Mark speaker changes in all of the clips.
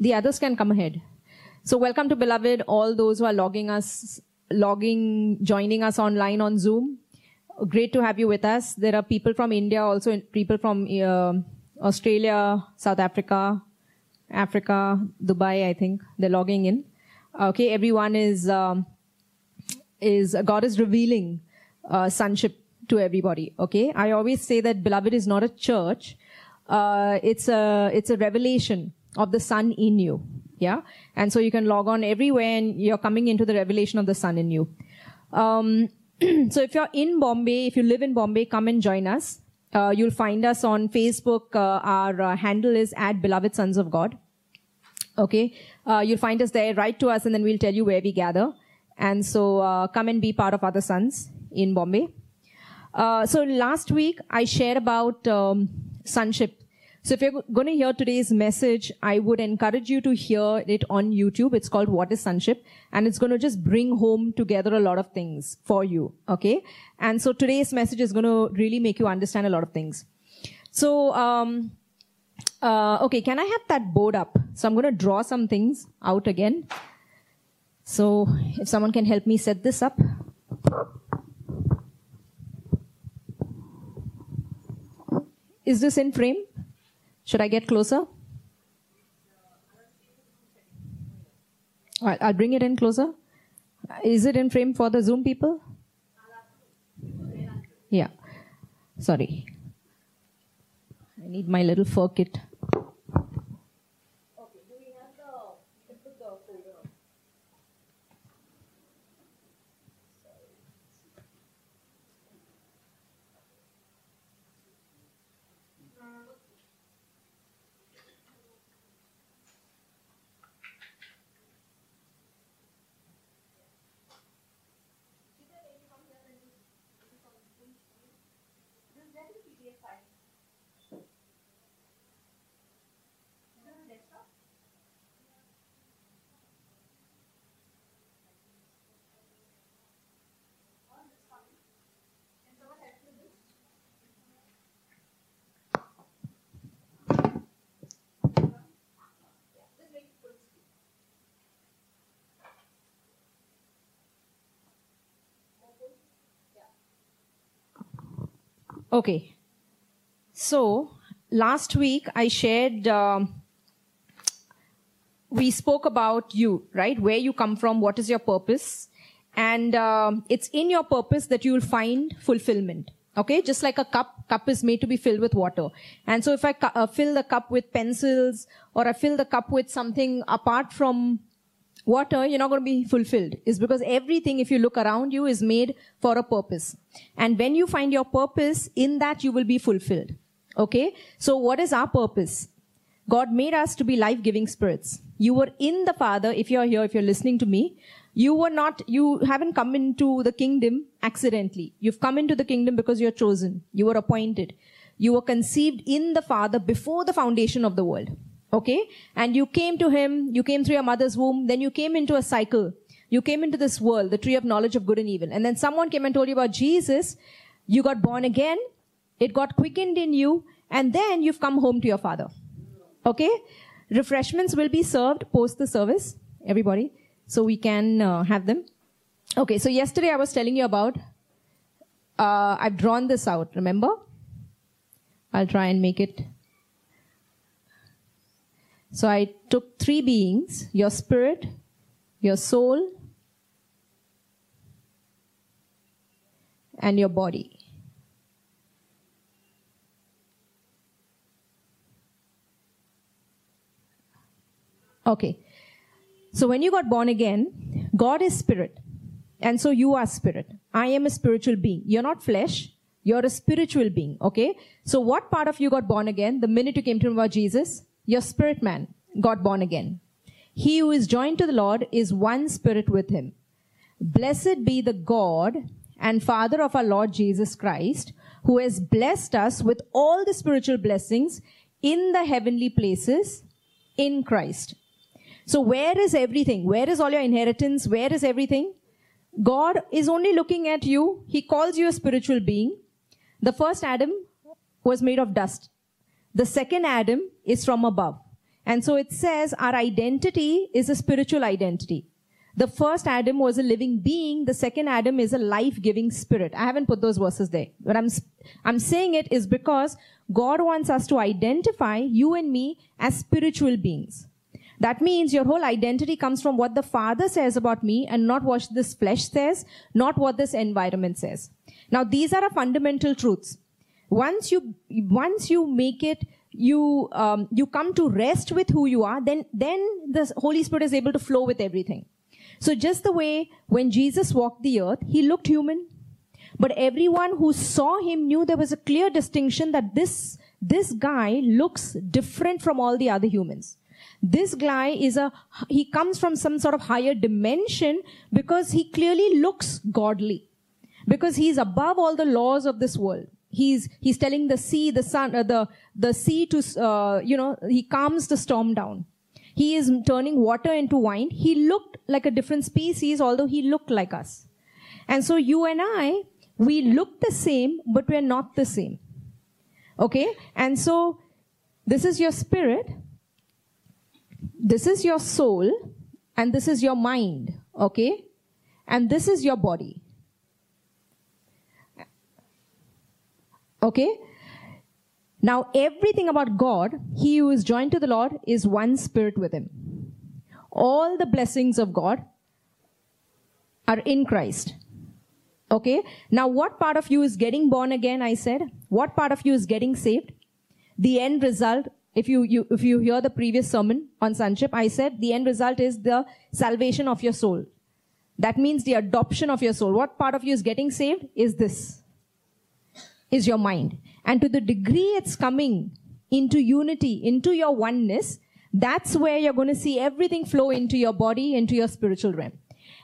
Speaker 1: the others can come ahead. So welcome to beloved, all those who are logging us, logging, joining us online on Zoom. Great to have you with us. There are people from India, also people from uh, Australia, South Africa, Africa, Dubai, I think. They're logging in. Okay, everyone is, um, is, God is revealing uh, sonship to everybody. Okay, I always say that beloved is not a church. Uh, it's a, it's a revelation of the son in you. Yeah. And so you can log on everywhere and you're coming into the revelation of the son in you. Um, so if you're in Bombay, if you live in Bombay, come and join us. Uh, you'll find us on Facebook. Uh, our uh, handle is at Beloved Sons of God. Okay. Uh, you'll find us there. Write to us and then we'll tell you where we gather. And so uh, come and be part of other sons in Bombay. Uh, so last week I shared about um, sonship so if you're going to hear today's message, I would encourage you to hear it on YouTube. It's called What is Sonship? And it's going to just bring home together a lot of things for you. Okay. And so today's message is going to really make you understand a lot of things. So, um, uh, okay, can I have that board up? So I'm going to draw some things out again. So if someone can help me set this up. Is this in frame? Should I get closer? I'll bring it in closer. Is it in frame for the Zoom people? Yeah. Sorry. I need my little fur kit. Okay. So last week I shared, um, we spoke about you, right? Where you come from, what is your purpose? And um, it's in your purpose that you will find fulfillment. Okay, just like a cup, cup is made to be filled with water. And so if I uh, fill the cup with pencils or I fill the cup with something apart from water, you're not going to be fulfilled. Is because everything, if you look around you, is made for a purpose. And when you find your purpose, in that you will be fulfilled. Okay? So what is our purpose? God made us to be life-giving spirits. You were in the Father, if you're here, if you're listening to me, you were not, you haven't come into the kingdom accidentally. You've come into the kingdom because you're chosen. You were appointed. You were conceived in the Father before the foundation of the world. Okay? And you came to him, you came through your mother's womb, then you came into a cycle. You came into this world, the tree of knowledge of good and evil. And then someone came and told you about Jesus. You got born again. It got quickened in you. And then you've come home to your father. Okay? Refreshments will be served post the service. Everybody. So we can uh, have them. Okay. So yesterday I was telling you about, uh, I've drawn this out. Remember? I'll try and make it so I took three beings, your spirit, your soul, and your body. Okay. So when you got born again, God is spirit. And so you are spirit. I am a spiritual being. You're not flesh. You're a spiritual being. Okay. So what part of you got born again the minute you came to know about Jesus? your spirit man got born again. He who is joined to the Lord is one spirit with him. Blessed be the God and Father of our Lord Jesus Christ, who has blessed us with all the spiritual blessings in the heavenly places in Christ. So where is everything? Where is all your inheritance? Where is everything? God is only looking at you. He calls you a spiritual being. The first Adam was made of dust. The second Adam is from above. And so it says our identity is a spiritual identity. The first Adam was a living being. The second Adam is a life-giving spirit. I haven't put those verses there, but I'm, I'm saying it is because God wants us to identify you and me as spiritual beings. That means your whole identity comes from what the Father says about me and not what this flesh says, not what this environment says. Now, these are fundamental truths. Once you, once you make it you um, you come to rest with who you are then then the holy spirit is able to flow with everything so just the way when Jesus walked the earth, he looked human. But everyone who saw him knew there was a clear distinction that this, this guy looks different from all the other humans. This guy is a, he comes from some sort of higher dimension because he clearly looks godly. Because he's above all the laws of this world. He's, he's telling the sea, the sun, uh, the, the sea to, uh, you know, he calms the storm down. He is turning water into wine. He looked like a different species, although he looked like us. And so you and I, we look the same, but we're not the same. Okay? And so this is your spirit, this is your soul, and this is your mind. Okay? And this is your body. Okay? Now, everything about God, he who is joined to the Lord is one spirit with him. All the blessings of God are in Christ. Okay? Now, what part of you is getting born again? I said. What part of you is getting saved? The end result, if you, you, if you hear the previous sermon on sonship, I said the end result is the salvation of your soul. That means the adoption of your soul. What part of you is getting saved? Is this. Is your mind. And to the degree it's coming into unity, into your oneness, that's where you're going to see everything flow into your body, into your spiritual realm.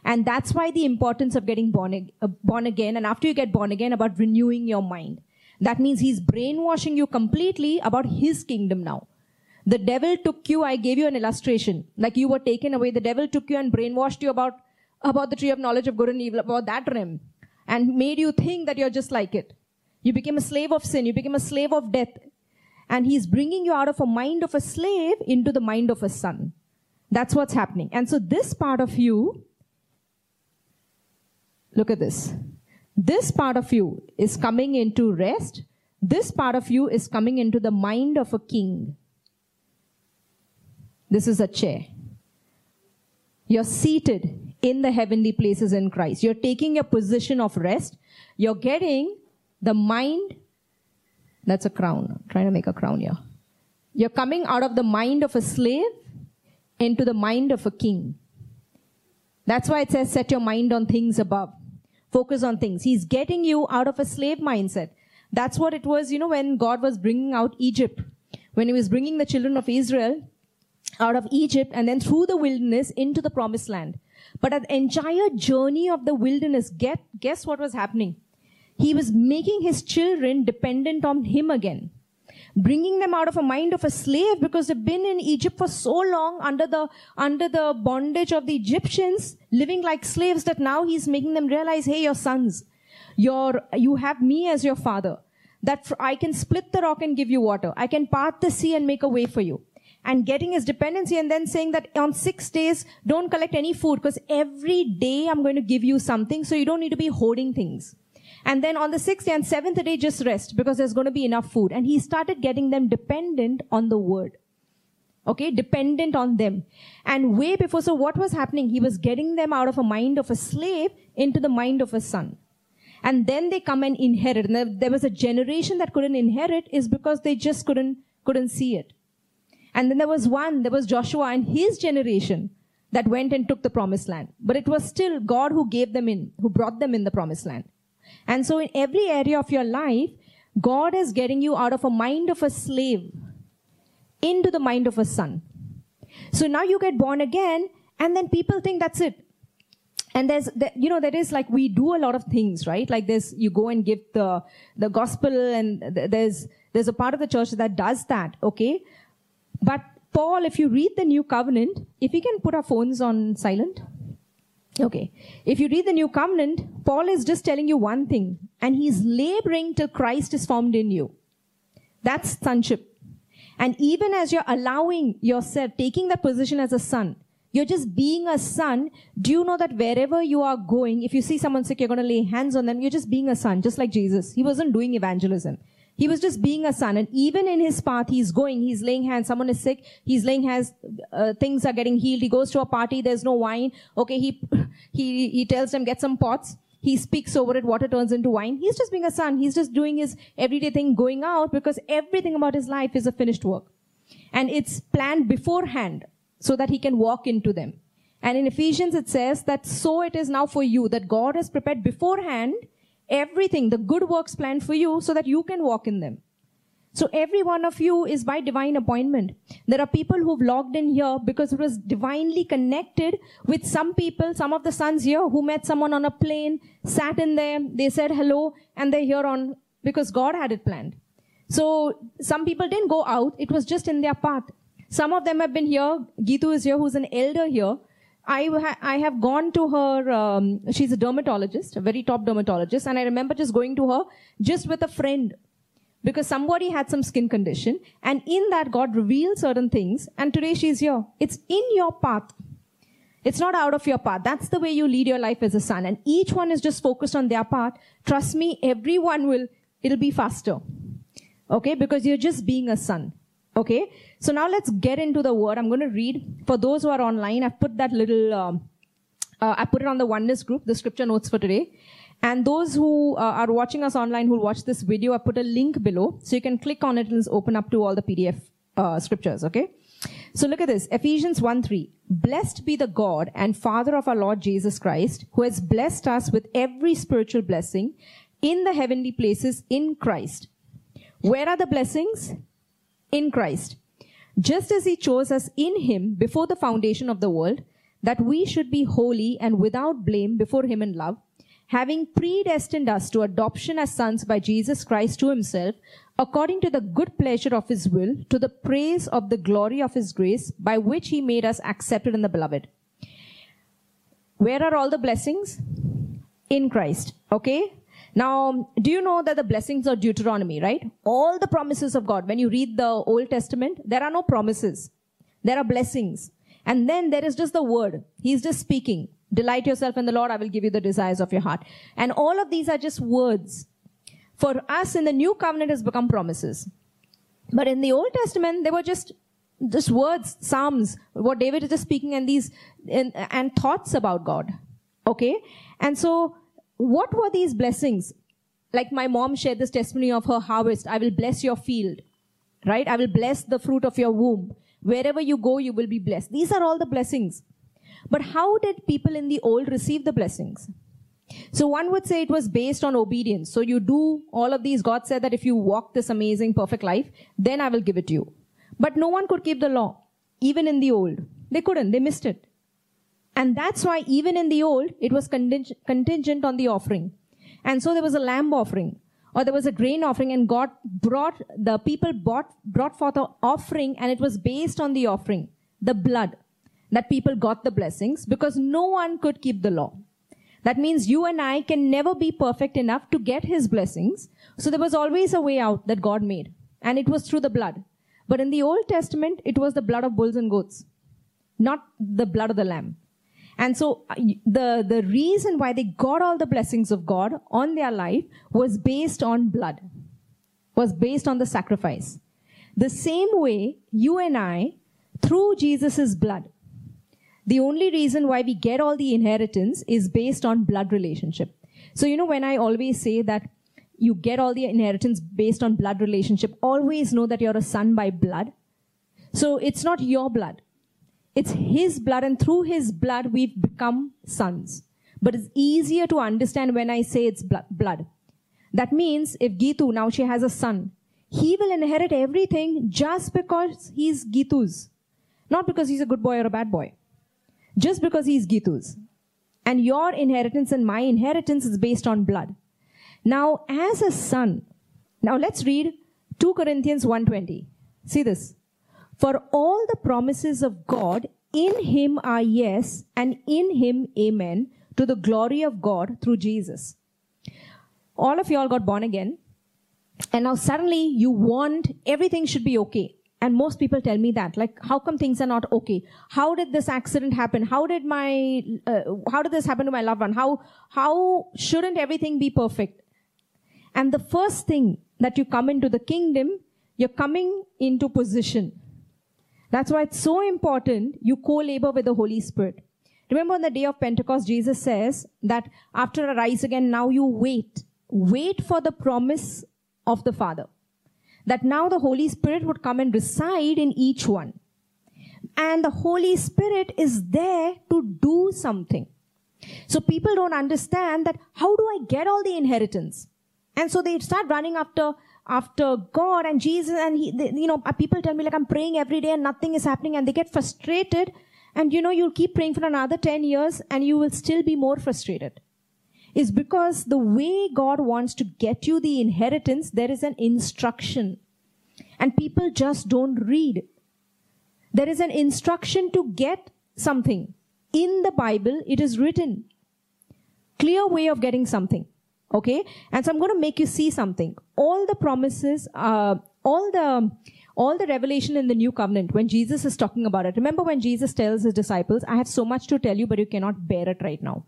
Speaker 1: And that's why the importance of getting born, uh, born again. And after you get born again, about renewing your mind. That means he's brainwashing you completely about his kingdom now. The devil took you, I gave you an illustration. Like you were taken away. The devil took you and brainwashed you about, about the tree of knowledge of good and evil, about that realm. And made you think that you're just like it. You became a slave of sin. You became a slave of death. And he's bringing you out of a mind of a slave into the mind of a son. That's what's happening. And so this part of you, look at this. This part of you is coming into rest. This part of you is coming into the mind of a king. This is a chair. You're seated in the heavenly places in Christ. You're taking a position of rest. You're getting the mind, that's a crown. I'm trying to make a crown here. You're coming out of the mind of a slave into the mind of a king. That's why it says set your mind on things above. Focus on things. He's getting you out of a slave mindset. That's what it was, you know, when God was bringing out Egypt. When he was bringing the children of Israel out of Egypt and then through the wilderness into the promised land. But at the entire journey of the wilderness, get, guess what was happening? He was making his children dependent on him again bringing them out of a mind of a slave because they've been in Egypt for so long under the under the bondage of the Egyptians living like slaves that now he's making them realize hey your sons your you have me as your father that I can split the rock and give you water. I can part the sea and make a way for you. And getting his dependency and then saying that on six days don't collect any food because every day I'm going to give you something so you don't need to be hoarding things and then on the sixth and seventh day, just rest because there's going to be enough food. And he started getting them dependent on the word. Okay, dependent on them. And way before, so what was happening? He was getting them out of a mind of a slave into the mind of a son. And then they come and inherit. And there was a generation that couldn't inherit is because they just couldn't, couldn't see it. And then there was one, there was Joshua and his generation that went and took the promised land. But it was still God who gave them in, who brought them in the promised land. And so in every area of your life, God is getting you out of a mind of a slave into the mind of a son. So now you get born again and then people think that's it. And there's, you know, there is like, we do a lot of things, right? Like this, you go and give the, the gospel and there's, there's a part of the church that does that, okay? But Paul, if you read the new covenant, if we can put our phones on silent. Okay. If you read the new covenant, Paul is just telling you one thing, and he's laboring till Christ is formed in you. That's sonship. And even as you're allowing yourself, taking that position as a son, you're just being a son. Do you know that wherever you are going, if you see someone sick, you're going to lay hands on them. You're just being a son, just like Jesus. He wasn't doing evangelism. He was just being a son. And even in his path, he's going, he's laying hands. Someone is sick. He's laying hands. Uh, things are getting healed. He goes to a party. There's no wine. Okay. He, he, he tells them, get some pots. He speaks over it. Water turns into wine. He's just being a son. He's just doing his everyday thing going out because everything about his life is a finished work. And it's planned beforehand so that he can walk into them. And in Ephesians, it says that so it is now for you that God has prepared beforehand everything, the good works planned for you so that you can walk in them. So every one of you is by divine appointment. There are people who've logged in here because it was divinely connected with some people, some of the sons here who met someone on a plane, sat in there, they said hello, and they're here on because God had it planned. So some people didn't go out, it was just in their path. Some of them have been here. Gitu is here, who's an elder here. I, ha- I have gone to her, um, she's a dermatologist, a very top dermatologist, and I remember just going to her just with a friend because somebody had some skin condition, and in that, God revealed certain things, and today she's here. It's in your path. It's not out of your path. That's the way you lead your life as a son. And each one is just focused on their path. Trust me, everyone will, it'll be faster. Okay? Because you're just being a son. Okay? So now let's get into the word. I'm going to read. For those who are online, I've put that little, um, uh, I put it on the oneness group, the scripture notes for today. And those who uh, are watching us online who watch this video, I put a link below. So you can click on it and it's open up to all the PDF uh, scriptures, okay? So look at this. Ephesians 1 3. Blessed be the God and Father of our Lord Jesus Christ, who has blessed us with every spiritual blessing in the heavenly places in Christ. Where are the blessings? In Christ, just as he chose us in him before the foundation of the world, that we should be holy and without blame before him in love, having predestined us to adoption as sons by Jesus Christ to himself, according to the good pleasure of his will, to the praise of the glory of his grace, by which he made us accepted in the beloved. Where are all the blessings? In Christ. Okay? Now, do you know that the blessings are Deuteronomy, right? All the promises of God. When you read the Old Testament, there are no promises. There are blessings. And then there is just the word. He's just speaking. Delight yourself in the Lord. I will give you the desires of your heart. And all of these are just words. For us in the new covenant has become promises. But in the Old Testament, they were just just words, psalms, what David is just speaking and these and, and thoughts about God. Okay? And so what were these blessings? Like my mom shared this testimony of her harvest. I will bless your field, right? I will bless the fruit of your womb. Wherever you go, you will be blessed. These are all the blessings. But how did people in the old receive the blessings? So one would say it was based on obedience. So you do all of these. God said that if you walk this amazing, perfect life, then I will give it to you. But no one could keep the law, even in the old. They couldn't. They missed it. And that's why even in the old, it was contingent on the offering. And so there was a lamb offering or there was a grain offering and God brought, the people brought, brought forth an offering and it was based on the offering, the blood that people got the blessings because no one could keep the law. That means you and I can never be perfect enough to get his blessings. So there was always a way out that God made and it was through the blood. But in the Old Testament, it was the blood of bulls and goats, not the blood of the lamb. And so uh, the, the reason why they got all the blessings of God on their life was based on blood, was based on the sacrifice. The same way you and I, through Jesus' blood, the only reason why we get all the inheritance is based on blood relationship. So, you know, when I always say that you get all the inheritance based on blood relationship, always know that you're a son by blood. So it's not your blood. It's His blood, and through His blood, we've become sons. But it's easier to understand when I say it's blood. That means if Gitu, now she has a son, he will inherit everything just because he's Gitu's. Not because he's a good boy or a bad boy. Just because he's Gitu's. And your inheritance and my inheritance is based on blood. Now, as a son, now let's read 2 Corinthians 1.20. See this. For all the promises of God in him are yes, and in him amen, to the glory of God through Jesus. All of y'all got born again, and now suddenly you want everything should be okay. And most people tell me that, like, how come things are not okay? How did this accident happen? How did my, uh, how did this happen to my loved one? How, how shouldn't everything be perfect? And the first thing that you come into the kingdom, you're coming into position. That's why it's so important you co-labor with the Holy Spirit. Remember on the day of Pentecost, Jesus says that after I rise again, now you wait. Wait for the promise of the Father. That now the Holy Spirit would come and reside in each one. And the Holy Spirit is there to do something. So people don't understand that how do I get all the inheritance? And so they start running after after God and Jesus and he, they, you know, uh, people tell me like I'm praying every day and nothing is happening and they get frustrated and you know, you'll keep praying for another 10 years and you will still be more frustrated. Is because the way God wants to get you the inheritance, there is an instruction. And people just don't read. There is an instruction to get something. In the Bible, it is written. Clear way of getting something. Okay? And so I'm going to make you see something. All the promises, uh, all the, all the revelation in the new covenant, when Jesus is talking about it. Remember when Jesus tells his disciples, I have so much to tell you, but you cannot bear it right now.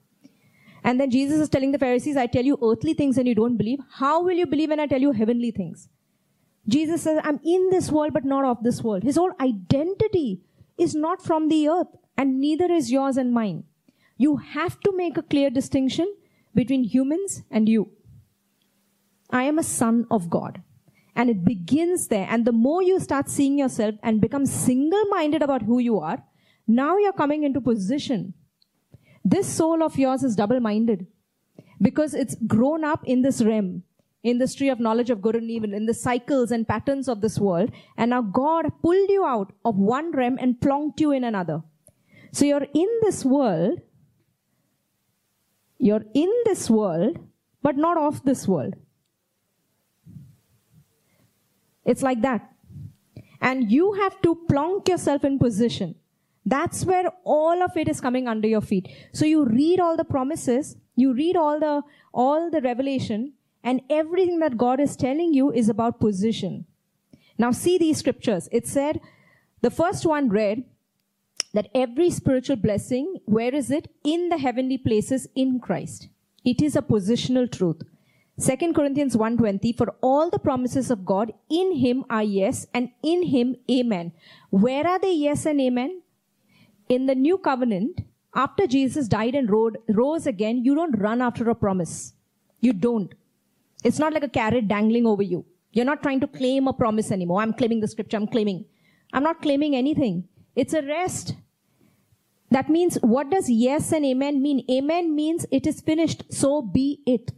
Speaker 1: And then Jesus is telling the Pharisees, I tell you earthly things and you don't believe. How will you believe when I tell you heavenly things? Jesus says, I'm in this world, but not of this world. His whole identity is not from the earth, and neither is yours and mine. You have to make a clear distinction between humans and you. I am a son of God. And it begins there. And the more you start seeing yourself and become single minded about who you are, now you're coming into position. This soul of yours is double minded because it's grown up in this realm, in the tree of knowledge of good and evil, in the cycles and patterns of this world. And now God pulled you out of one realm and plonked you in another. So you're in this world, you're in this world, but not of this world. It's like that. And you have to plonk yourself in position. That's where all of it is coming under your feet. So you read all the promises, you read all the, all the revelation, and everything that God is telling you is about position. Now see these scriptures. It said, the first one read that every spiritual blessing, where is it? In the heavenly places in Christ. It is a positional truth. 2 Corinthians 1:20 for all the promises of God in him are yes and in him amen. Where are they yes and amen? In the new covenant, after Jesus died and rose again, you don't run after a promise. You don't. It's not like a carrot dangling over you. You're not trying to claim a promise anymore. I'm claiming the scripture. I'm claiming. I'm not claiming anything. It's a rest. That means what does yes and amen mean? Amen means it is finished. So be it.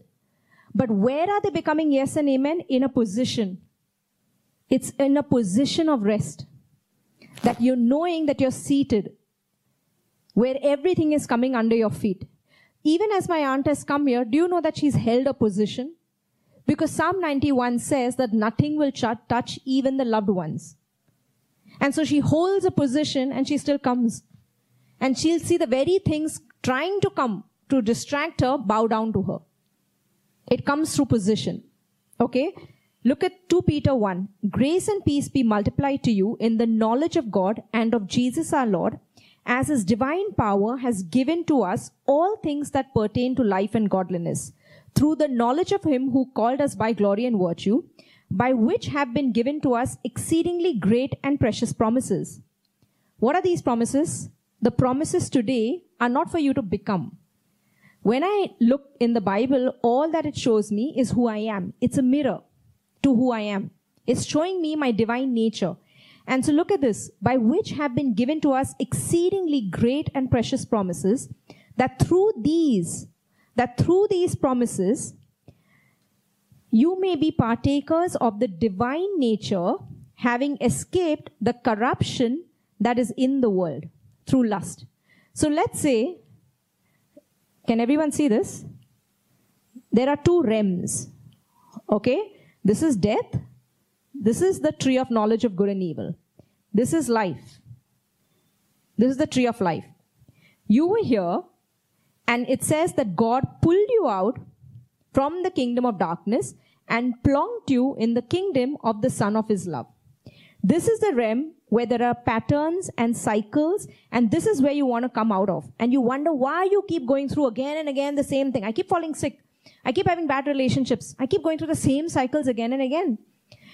Speaker 1: But where are they becoming yes and amen? In a position. It's in a position of rest. That you're knowing that you're seated where everything is coming under your feet. Even as my aunt has come here, do you know that she's held a position? Because Psalm 91 says that nothing will touch even the loved ones. And so she holds a position and she still comes. And she'll see the very things trying to come to distract her bow down to her. It comes through position. Okay? Look at 2 Peter 1. Grace and peace be multiplied to you in the knowledge of God and of Jesus our Lord, as his divine power has given to us all things that pertain to life and godliness, through the knowledge of him who called us by glory and virtue, by which have been given to us exceedingly great and precious promises. What are these promises? The promises today are not for you to become. When I look in the Bible, all that it shows me is who I am. It's a mirror to who I am. It's showing me my divine nature. And so look at this, by which have been given to us exceedingly great and precious promises, that through these, that through these promises, you may be partakers of the divine nature, having escaped the corruption that is in the world through lust. So let's say can everyone see this? There are two realms. Okay? This is death. This is the tree of knowledge of good and evil. This is life. This is the tree of life. You were here, and it says that God pulled you out from the kingdom of darkness and plonked you in the kingdom of the Son of His love. This is the realm where there are patterns and cycles, and this is where you want to come out of. And you wonder why you keep going through again and again the same thing. I keep falling sick. I keep having bad relationships. I keep going through the same cycles again and again.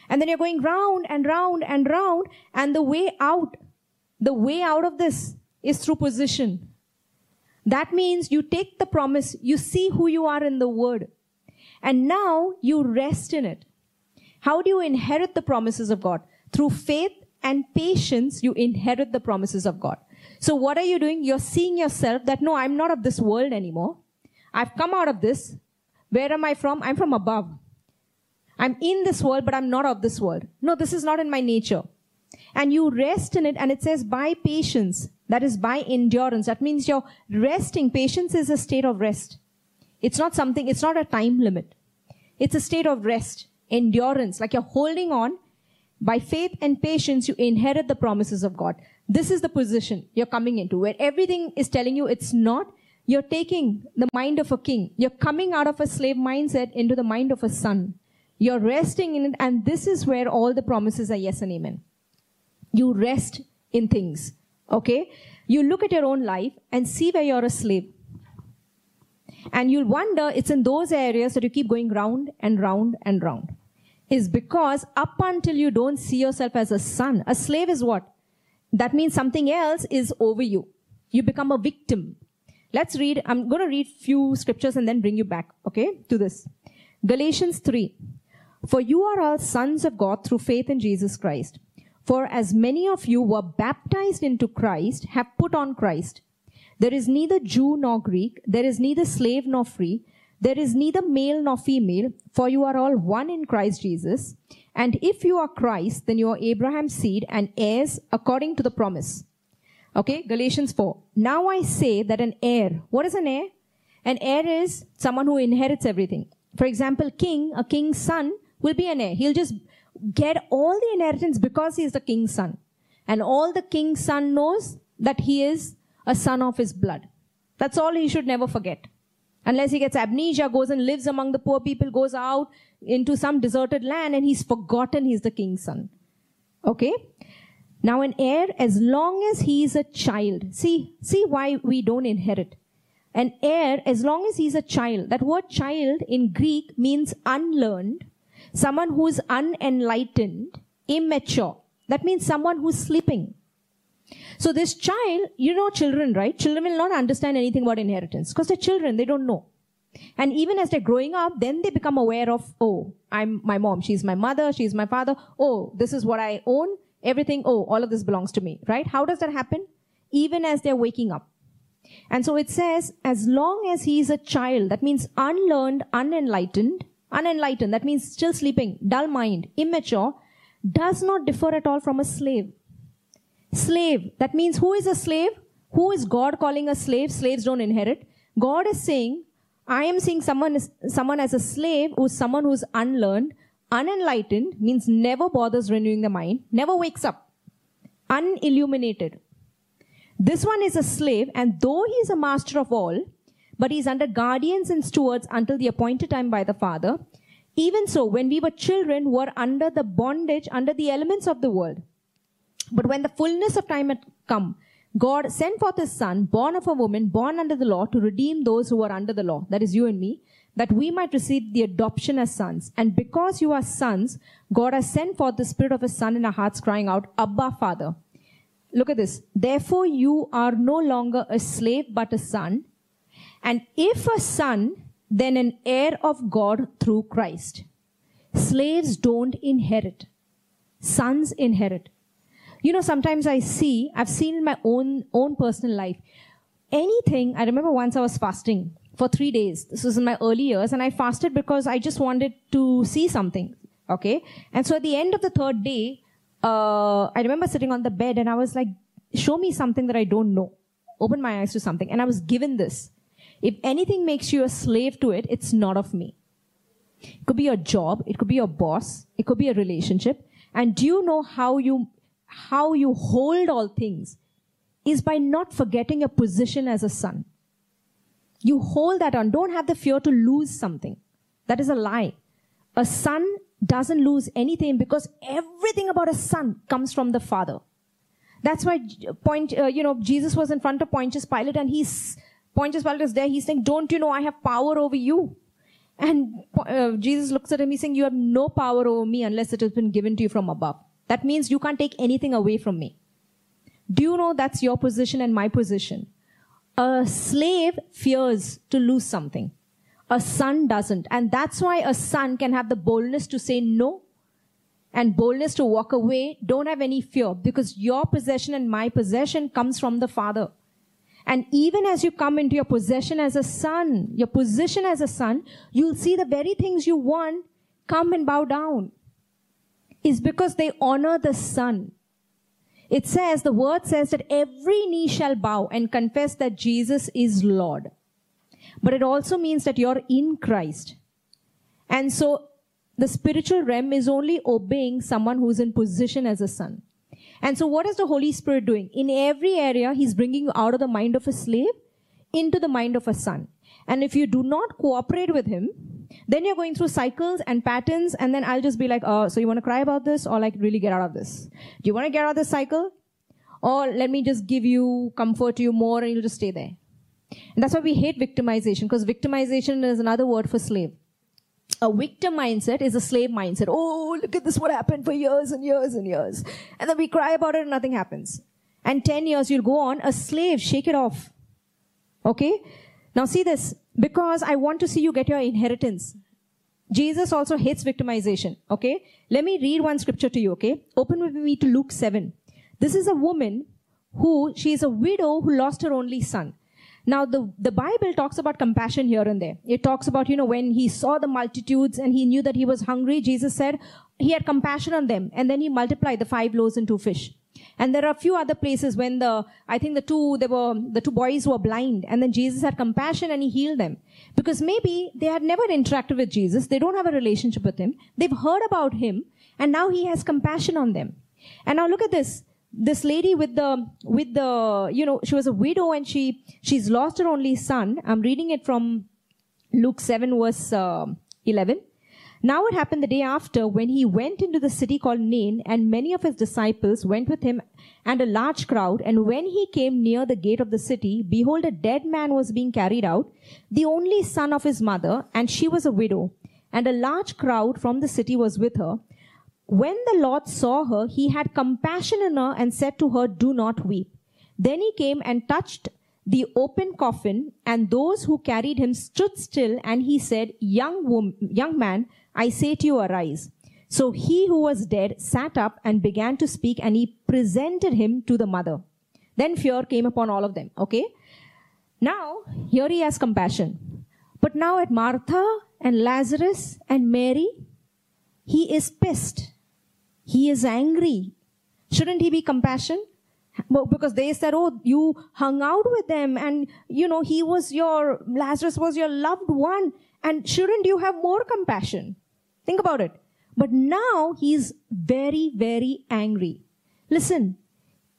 Speaker 1: And then you're going round and round and round, and the way out, the way out of this is through position. That means you take the promise, you see who you are in the word, and now you rest in it. How do you inherit the promises of God? Through faith and patience, you inherit the promises of God. So what are you doing? You're seeing yourself that no, I'm not of this world anymore. I've come out of this. Where am I from? I'm from above. I'm in this world, but I'm not of this world. No, this is not in my nature. And you rest in it, and it says by patience. That is by endurance. That means you're resting. Patience is a state of rest. It's not something, it's not a time limit. It's a state of rest, endurance, like you're holding on. By faith and patience, you inherit the promises of God. This is the position you're coming into where everything is telling you it's not. You're taking the mind of a king. You're coming out of a slave mindset into the mind of a son. You're resting in it, and this is where all the promises are yes and amen. You rest in things. Okay? You look at your own life and see where you're a slave. And you'll wonder it's in those areas that you keep going round and round and round. Is because up until you don't see yourself as a son, a slave is what? That means something else is over you. You become a victim. Let's read, I'm going to read few scriptures and then bring you back, okay, to this. Galatians 3. For you are all sons of God through faith in Jesus Christ. For as many of you were baptized into Christ have put on Christ. There is neither Jew nor Greek, there is neither slave nor free, there is neither male nor female, for you are all one in Christ Jesus. And if you are Christ, then you are Abraham's seed and heirs according to the promise. Okay, Galatians 4. Now I say that an heir, what is an heir? An heir is someone who inherits everything. For example, king, a king's son will be an heir. He'll just get all the inheritance because he is the king's son. And all the king's son knows that he is a son of his blood. That's all he should never forget. Unless he gets amnesia, goes and lives among the poor people, goes out into some deserted land and he's forgotten he's the king's son. Okay? Now an heir, as long as he is a child, see, see why we don't inherit. An heir, as long as he's a child, that word child in Greek means unlearned, someone who is unenlightened, immature. That means someone who's sleeping. So this child, you know children, right? Children will not understand anything about inheritance because they're children, they don't know. And even as they're growing up, then they become aware of, oh, I'm my mom, she's my mother, she's my father. Oh, this is what I own. Everything, oh, all of this belongs to me, right? How does that happen? Even as they're waking up. And so it says, as long as he is a child, that means unlearned, unenlightened, unenlightened, that means still sleeping, dull mind, immature, does not differ at all from a slave. Slave, that means who is a slave? Who is God calling a slave? Slaves don't inherit. God is saying, I am seeing someone, someone as a slave who's someone who's unlearned, unenlightened, means never bothers renewing the mind, never wakes up, unilluminated. This one is a slave, and though he is a master of all, but he is under guardians and stewards until the appointed time by the Father. Even so, when we were children, we were under the bondage, under the elements of the world. But when the fullness of time had come, God sent forth his son, born of a woman, born under the law, to redeem those who were under the law, that is you and me, that we might receive the adoption as sons. And because you are sons, God has sent forth the spirit of his son in our hearts, crying out, Abba, Father. Look at this. Therefore you are no longer a slave, but a son. And if a son, then an heir of God through Christ. Slaves don't inherit. Sons inherit. You know, sometimes I see, I've seen in my own, own personal life, anything, I remember once I was fasting for three days. This was in my early years, and I fasted because I just wanted to see something. Okay? And so at the end of the third day, uh, I remember sitting on the bed and I was like, show me something that I don't know. Open my eyes to something. And I was given this. If anything makes you a slave to it, it's not of me. It could be your job. It could be your boss. It could be a relationship. And do you know how you, how you hold all things is by not forgetting your position as a son. You hold that on. Don't have the fear to lose something. That is a lie. A son doesn't lose anything because everything about a son comes from the father. That's why point, uh, you know, Jesus was in front of Pontius Pilate and he's, Pontius Pilate is there. He's saying, don't you know I have power over you? And uh, Jesus looks at him. He's saying, you have no power over me unless it has been given to you from above. That means you can't take anything away from me. Do you know that's your position and my position? A slave fears to lose something. A son doesn't. And that's why a son can have the boldness to say no and boldness to walk away. Don't have any fear because your possession and my possession comes from the father. And even as you come into your possession as a son, your position as a son, you'll see the very things you want come and bow down. Is because they honor the son. It says, the word says that every knee shall bow and confess that Jesus is Lord. But it also means that you're in Christ. And so the spiritual realm is only obeying someone who's in position as a son. And so what is the Holy Spirit doing? In every area, He's bringing you out of the mind of a slave into the mind of a son. And if you do not cooperate with Him, then you're going through cycles and patterns, and then I'll just be like, oh, so you want to cry about this or like really get out of this? Do you want to get out of this cycle? Or let me just give you, comfort to you more and you'll just stay there. And that's why we hate victimization, because victimization is another word for slave. A victim mindset is a slave mindset. Oh, look at this, what happened for years and years and years. And then we cry about it and nothing happens. And 10 years you'll go on, a slave, shake it off. Okay? Now see this, because I want to see you get your inheritance. Jesus also hates victimization. Okay? Let me read one scripture to you, okay? Open with me to Luke 7. This is a woman who, she is a widow who lost her only son. Now, the, the Bible talks about compassion here and there. It talks about, you know, when he saw the multitudes and he knew that he was hungry, Jesus said he had compassion on them. And then he multiplied the five loaves and two fish. And there are a few other places when the, I think the two, they were, the two boys were blind and then Jesus had compassion and he healed them. Because maybe they had never interacted with Jesus. They don't have a relationship with him. They've heard about him and now he has compassion on them. And now look at this this lady with the with the you know she was a widow and she she's lost her only son i'm reading it from luke 7 verse uh, 11 now it happened the day after when he went into the city called nain and many of his disciples went with him and a large crowd. And when he came near the gate of the city behold a dead man was being carried out the only son of his mother and she was a widow. And a large crowd from the city was with her. When the Lord saw her, he had compassion on her and said to her, Do not weep. Then he came and touched the open coffin, and those who carried him stood still, and he said, Young, woman, young man, I say to you, arise. So he who was dead sat up and began to speak, and he presented him to the mother. Then fear came upon all of them. Okay? Now, here he has compassion. But now at Martha and Lazarus and Mary, he is pissed. He is angry. Shouldn't he be compassion? Because they said, oh, you hung out with them and, you know, he was your, Lazarus was your loved one. And shouldn't you have more compassion? Think about it. But now he's very, very angry. Listen,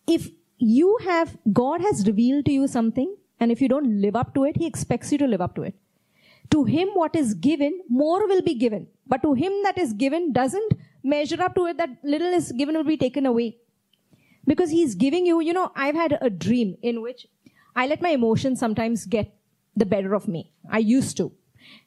Speaker 1: if you have, God has revealed to you something, and if you don't live up to it, he expects you to live up to it. To him what is given, more will be given. But to him that is given doesn't measure up to it that little is given will be taken away. Because he's giving you, you know, I've had a dream in which I let my emotions sometimes get the better of me. I used to.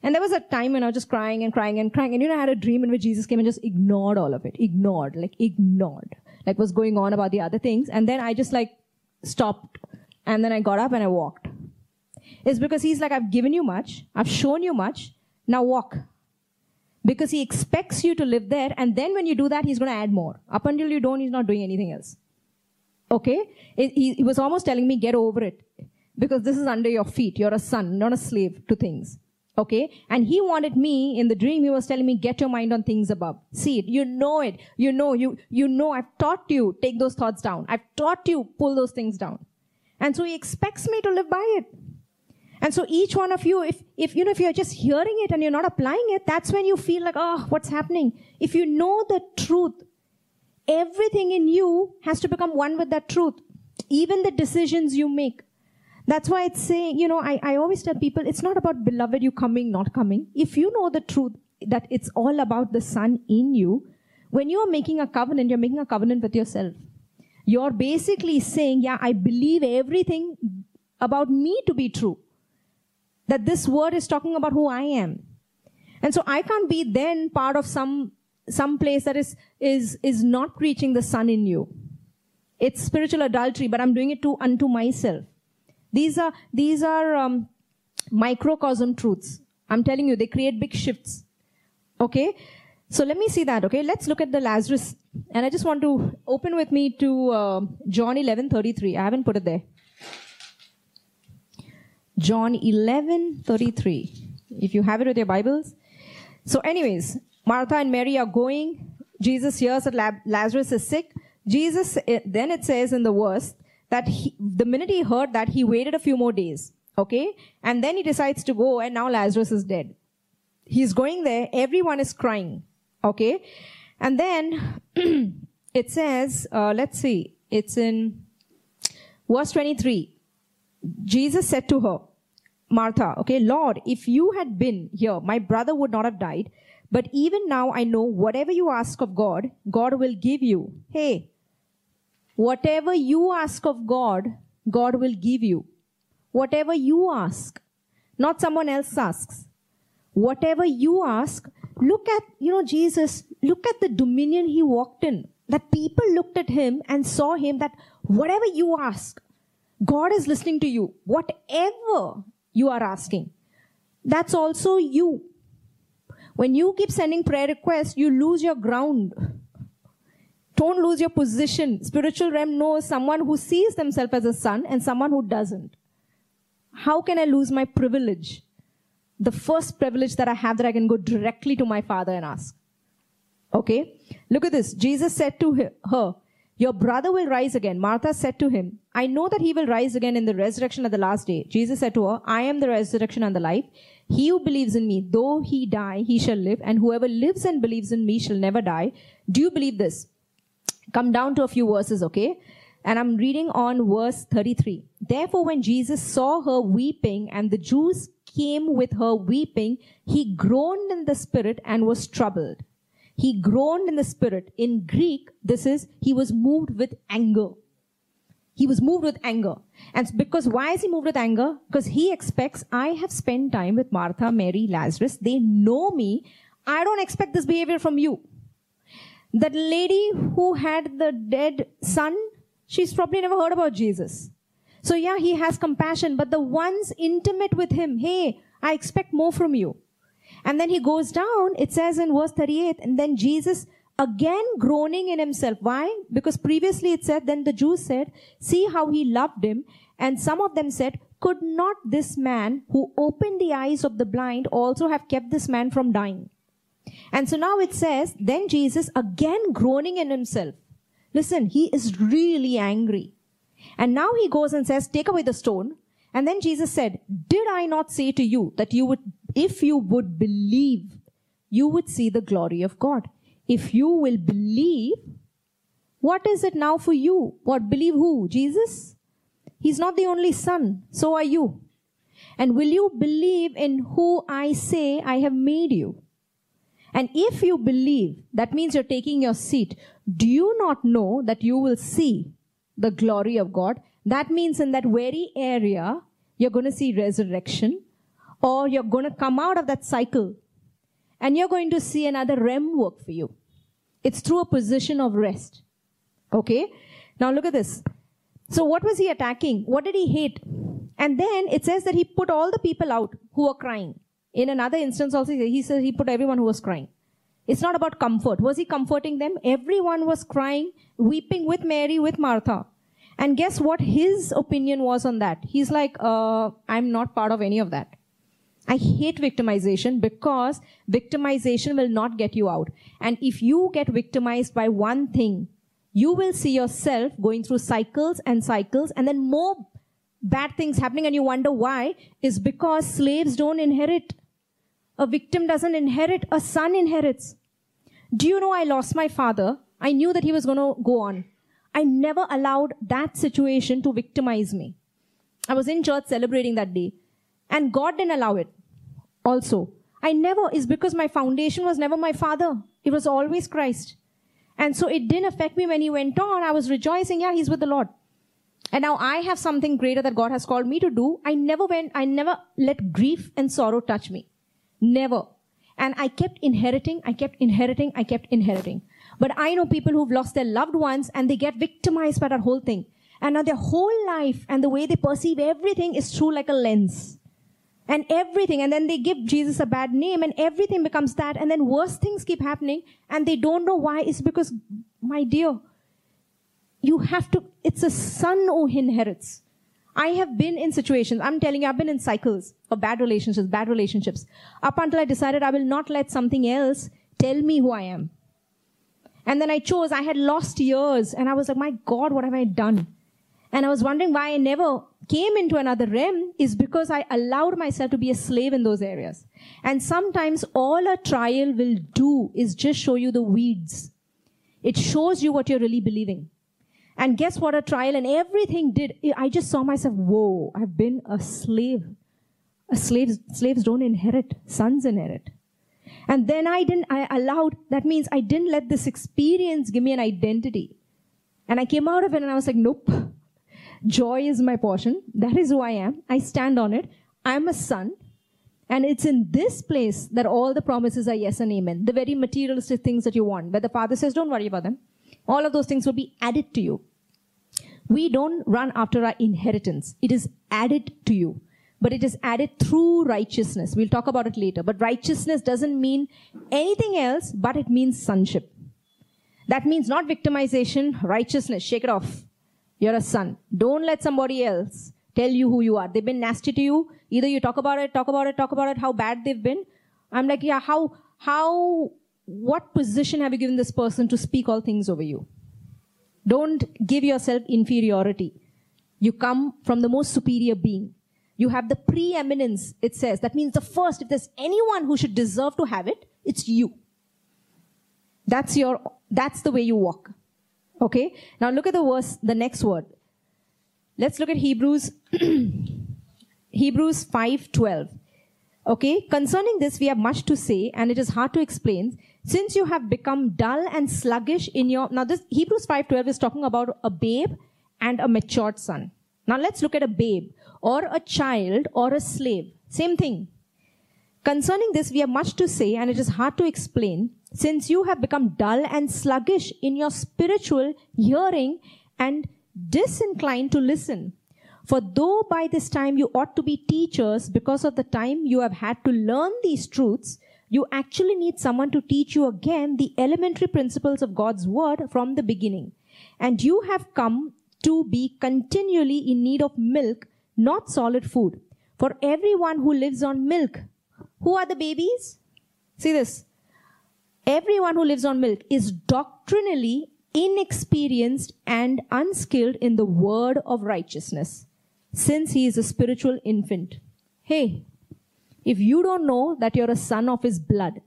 Speaker 1: And there was a time when I was just crying and crying and crying. And you know, I had a dream in which Jesus came and just ignored all of it. Ignored, like ignored. Like what's going on about the other things. And then I just like stopped. And then I got up and I walked. It's because he's like, I've given you much. I've shown you much. Now walk because he expects you to live there. And then when you do that, he's going to add more. Up until you don't, he's not doing anything else. Okay? He, was almost telling me, get over it. Because this is under your feet. You're a son, not a slave to things. Okay? And he wanted me, in the dream, he was telling me, get your mind on things above. See it. You know it. You know, you, you know, I've taught you, take those thoughts down. I've taught you, pull those things down. And so he expects me to live by it. And so each one of you, if, if, you know, if you're just hearing it and you're not applying it, that's when you feel like, oh, what's happening? If you know the truth, everything in you has to become one with that truth. Even the decisions you make. That's why it's saying, you know, I, I always tell people, it's not about beloved you coming, not coming. If you know the truth, that it's all about the son in you, when you are making a covenant, you're making a covenant with yourself. You're basically saying, yeah, I believe everything about me to be true. That this word is talking about who I am. And so I can't be then part of some, some place that is, is, is not preaching the son in you. It's spiritual adultery, but I'm doing it to unto myself. These are, these are, um, microcosm truths. I'm telling you, they create big shifts. Okay? So let me see that, okay? Let's look at the Lazarus. And I just want to open with me to uh, John 11 33. I haven't put it there. John 11 33. If you have it with your Bibles. So, anyways, Martha and Mary are going. Jesus hears that Lazarus is sick. Jesus, eh, then it says in the verse that he, the minute he heard that, he waited a few more days. Okay? And then he decides to go, and now Lazarus is dead. He's going there, everyone is crying. Okay? And then it says, uh, let's see, it's in verse 23. Jesus said to her, Martha, okay, Lord, if you had been here, my brother would not have died. But even now I know whatever you ask of God, God will give you. Hey, whatever you ask of God, God will give you. Whatever you ask, not someone else asks. Whatever you ask, look at, you know, Jesus, look at the dominion he walked in. That people looked at him and saw him that whatever you ask, God is listening to you. Whatever you are asking, that's also you. When you keep sending prayer requests, you lose your ground. Don't lose your position. Spiritual realm knows someone who sees themselves as a son and someone who doesn't. How can I lose my privilege? The first privilege that I have that I can go directly to my father and ask. Okay? Look at this. Jesus said to her, Your brother will rise again. Martha said to him, I know that he will rise again in the resurrection at the last day. Jesus said to her, I am the resurrection and the life. He who believes in me, though he die, he shall live, and whoever lives and believes in me shall never die. Do you believe this? Come down to a few verses, okay? And I'm reading on verse 33. Therefore, when Jesus saw her weeping and the Jews came with her weeping, he groaned in the spirit and was troubled. He groaned in the spirit. In Greek, this is, he was moved with anger. He was moved with anger. And because why is he moved with anger? Because he expects, I have spent time with Martha, Mary, Lazarus. They know me. I don't expect this behavior from you. That lady who had the dead son, she's probably never heard about Jesus. So yeah, he has compassion, but the ones intimate with him, hey, I expect more from you. And then he goes down, it says in verse 38, and then Jesus again groaning in himself. Why? Because previously it said, then the Jews said, see how he loved him. And some of them said, could not this man who opened the eyes of the blind also have kept this man from dying? And so now it says, then Jesus again groaning in himself. Listen, he is really angry. And now he goes and says, take away the stone. And then Jesus said, did I not say to you that you would, if you would believe, you would see the glory of God? If you will believe, what is it now for you? What believe who? Jesus? He's not the only son. So are you. And will you believe in who I say I have made you? And if you believe, that means you're taking your seat. Do you not know that you will see the glory of God? That means in that very area, you're going to see resurrection or you're going to come out of that cycle and you're going to see another REM work for you. It's through a position of rest. Okay? Now look at this. So what was he attacking? What did he hate? And then it says that he put all the people out who were crying. In another instance also, he says he put everyone who was crying. It's not about comfort. Was he comforting them? Everyone was crying, weeping with Mary, with Martha. And guess what his opinion was on that? He's like, uh, I'm not part of any of that. I hate victimization because victimization will not get you out. And if you get victimized by one thing, you will see yourself going through cycles and cycles and then more bad things happening and you wonder why is because slaves don't inherit. A victim doesn't inherit, a son inherits. Do you know I lost my father? I knew that he was going to go on. I never allowed that situation to victimize me. I was in church celebrating that day and God didn't allow it. Also, I never, is because my foundation was never my father. It was always Christ. And so it didn't affect me when he went on. I was rejoicing, yeah, he's with the Lord. And now I have something greater that God has called me to do. I never went, I never let grief and sorrow touch me. Never. And I kept inheriting, I kept inheriting, I kept inheriting. But I know people who've lost their loved ones and they get victimized by that whole thing. And now their whole life and the way they perceive everything is through like a lens. And everything, and then they give Jesus a bad name and everything becomes that. And then worse things keep happening and they don't know why. It's because, my dear, you have to, it's a son who inherits. I have been in situations, I'm telling you, I've been in cycles of bad relationships, bad relationships, up until I decided I will not let something else tell me who I am. And then I chose, I had lost years, and I was like, my God, what have I done? And I was wondering why I never came into another realm is because I allowed myself to be a slave in those areas. And sometimes all a trial will do is just show you the weeds. It shows you what you're really believing. And guess what a trial and everything did? I just saw myself, whoa, I've been a slave. A slave, slaves don't inherit, sons inherit. And then I didn't, I allowed, that means I didn't let this experience give me an identity. And I came out of it and I was like, nope. Joy is my portion. That is who I am. I stand on it. I'm a son. And it's in this place that all the promises are yes and amen. The very materialistic things that you want. Where the Father says, don't worry about them. All of those things will be added to you. We don't run after our inheritance. It is added to you. But it is added through righteousness. We'll talk about it later. But righteousness doesn't mean anything else, but it means sonship. That means not victimization, righteousness. Shake it off. You're a son. Don't let somebody else tell you who you are. They've been nasty to you. Either you talk about it, talk about it, talk about it, how bad they've been. I'm like, yeah, how, how, what position have you given this person to speak all things over you? Don't give yourself inferiority. You come from the most superior being. You have the preeminence, it says. That means the first, if there's anyone who should deserve to have it, it's you. That's your, that's the way you walk. Okay? Now look at the verse, the next word. Let's look at Hebrews, Hebrews 5:12. Okay? Concerning this, we have much to say, and it is hard to explain, since you have become dull and sluggish in your, now this Hebrews 5.12 is talking about a babe and a matured son. Now let's look at a babe or a child or a slave. Same thing. Concerning this, we have much to say and it is hard to explain since you have become dull and sluggish in your spiritual hearing and disinclined to listen. For though by this time you ought to be teachers because of the time you have had to learn these truths, you actually need someone to teach you again the elementary principles of God's word from the beginning. And you have come to be continually in need of milk, not solid food. For everyone who lives on milk, who are the babies? See this. Everyone who lives on milk is doctrinally inexperienced and unskilled in the word of righteousness, since he is a spiritual infant. Hey, if you don't know that you're a son of his blood,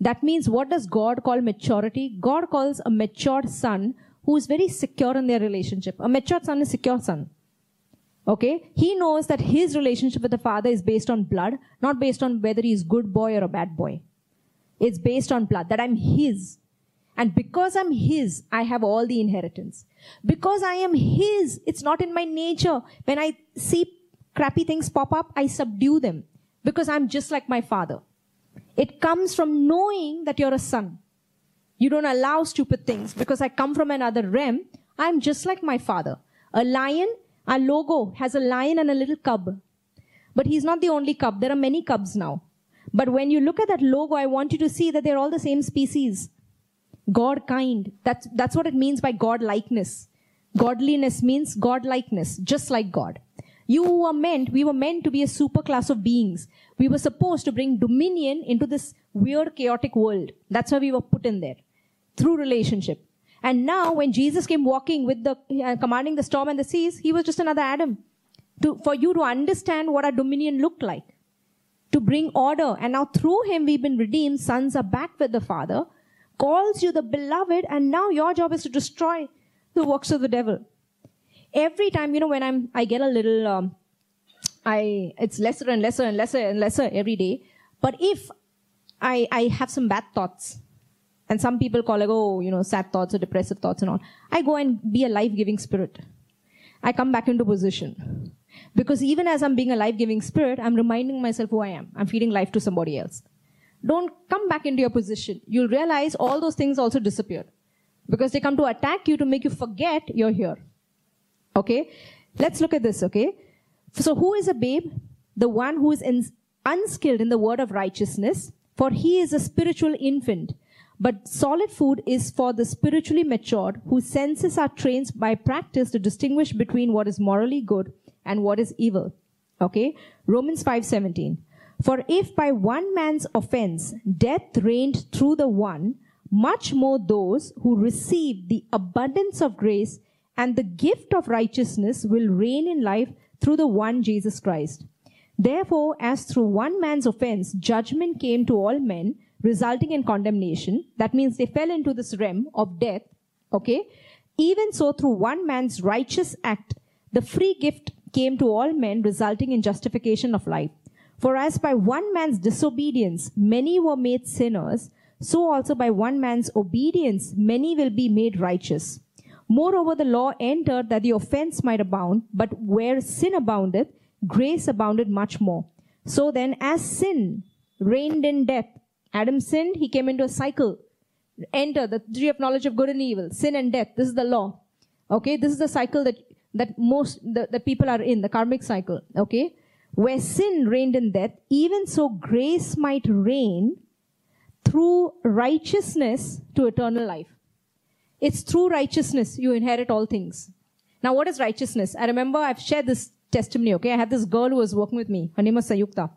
Speaker 1: that means what does God call maturity? God calls a matured son who is very secure in their relationship. A matured son is secure son. Okay? He knows that his relationship with the father is based on blood, not based on whether he's good boy or a bad boy. It's based on blood, that I'm his. And because I'm his, I have all the inheritance. Because I am his, it's not in my nature. When I see crappy things pop up, I subdue them because I'm just like my father. It comes from knowing that you're a son. You don't allow stupid things because I come from another realm. I'm just like my father. A lion, our logo has a lion and a little cub. But he's not the only cub. There are many cubs now. But when you look at that logo, I want you to see that they're all the same species. God kind. That's, that's what it means by God likeness. Godliness means God likeness, just like God. You were meant, we were meant to be a super class of beings. We were supposed to bring dominion into this weird, chaotic world. That's why we were put in there. Through relationship. And now, when Jesus came walking with the, uh, commanding the storm and the seas, he was just another Adam. To, for you to understand what our dominion looked like. To bring order. And now through him we've been redeemed. Sons are back with the Father. Calls you the beloved. And now your job is to destroy the works of the devil every time, you know, when I'm, I get a little, um, I, it's lesser and lesser and lesser and lesser every day. But if I, I have some bad thoughts. And some people call like, oh, you know, sad thoughts or depressive thoughts and all. I go and be a life-giving spirit. I come back into position. Because even as I'm being a life-giving spirit, I'm reminding myself who I am. I'm feeding life to somebody else. Don't come back into your position. You'll realize all those things also disappear. Because they come to attack you to make you forget you're here. Okay? Let's look at this, okay? So who is a babe? The one who is in, unskilled in the word of righteousness, for he is a spiritual infant. But solid food is for the spiritually matured, whose senses are trained by practice to distinguish between what is morally good and what is evil. Okay? Romans 5:17. For if by one man's offense death reigned through the one, much more those who receive the abundance of grace and the gift of righteousness will reign in life through the one Jesus Christ. Therefore, as through one man's offense, judgment came to all men, resulting in condemnation. That means they fell into this realm of death. Okay. Even so, through one man's righteous act, the free gift came to all men, resulting in justification of life. For as by one man's disobedience many were made sinners, so also by one man's obedience many will be made righteous. Moreover, the law entered that the offense might abound, but where sin abounded, grace abounded much more. So then, as sin reigned in death, Adam sinned, he came into a cycle. Enter the tree of knowledge of good and evil, sin and death. This is the law. Okay, this is the cycle that that most the, the people are in, the karmic cycle. Okay, where sin reigned in death, even so grace might reign through righteousness to eternal life. It's through righteousness you inherit all things. Now, what is righteousness? I remember I've shared this testimony, okay? I had this girl who was working with me. Her name was Sayukta.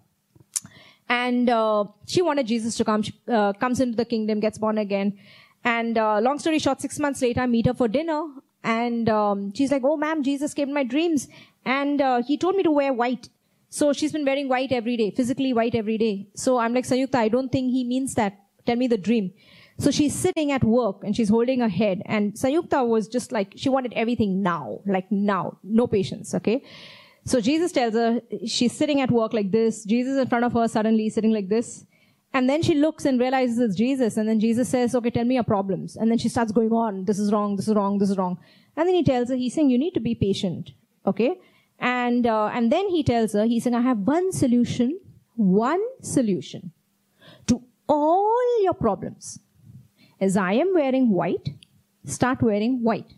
Speaker 1: And uh, she wanted Jesus to come. She uh, comes into the kingdom, gets born again. And uh, long story short, six months later, I meet her for dinner. And um, she's like, oh, ma'am, Jesus came in my dreams. And uh, he told me to wear white. So she's been wearing white every day, physically white every day. So I'm like, Sayukta, I don't think he means that. Tell me the dream. So she's sitting at work and she's holding her head. And Sayukta was just like, she wanted everything now, like now, no patience, okay? So Jesus tells her, she's sitting at work like this. Jesus in front of her, suddenly sitting like this. And then she looks and realizes it's Jesus. And then Jesus says, okay, tell me your problems. And then she starts going on, this is wrong, this is wrong, this is wrong. And then he tells her, he's saying, you need to be patient, okay? And, uh, and then he tells her, he's saying, I have one solution, one solution to all your problems. As I am wearing white, start wearing white.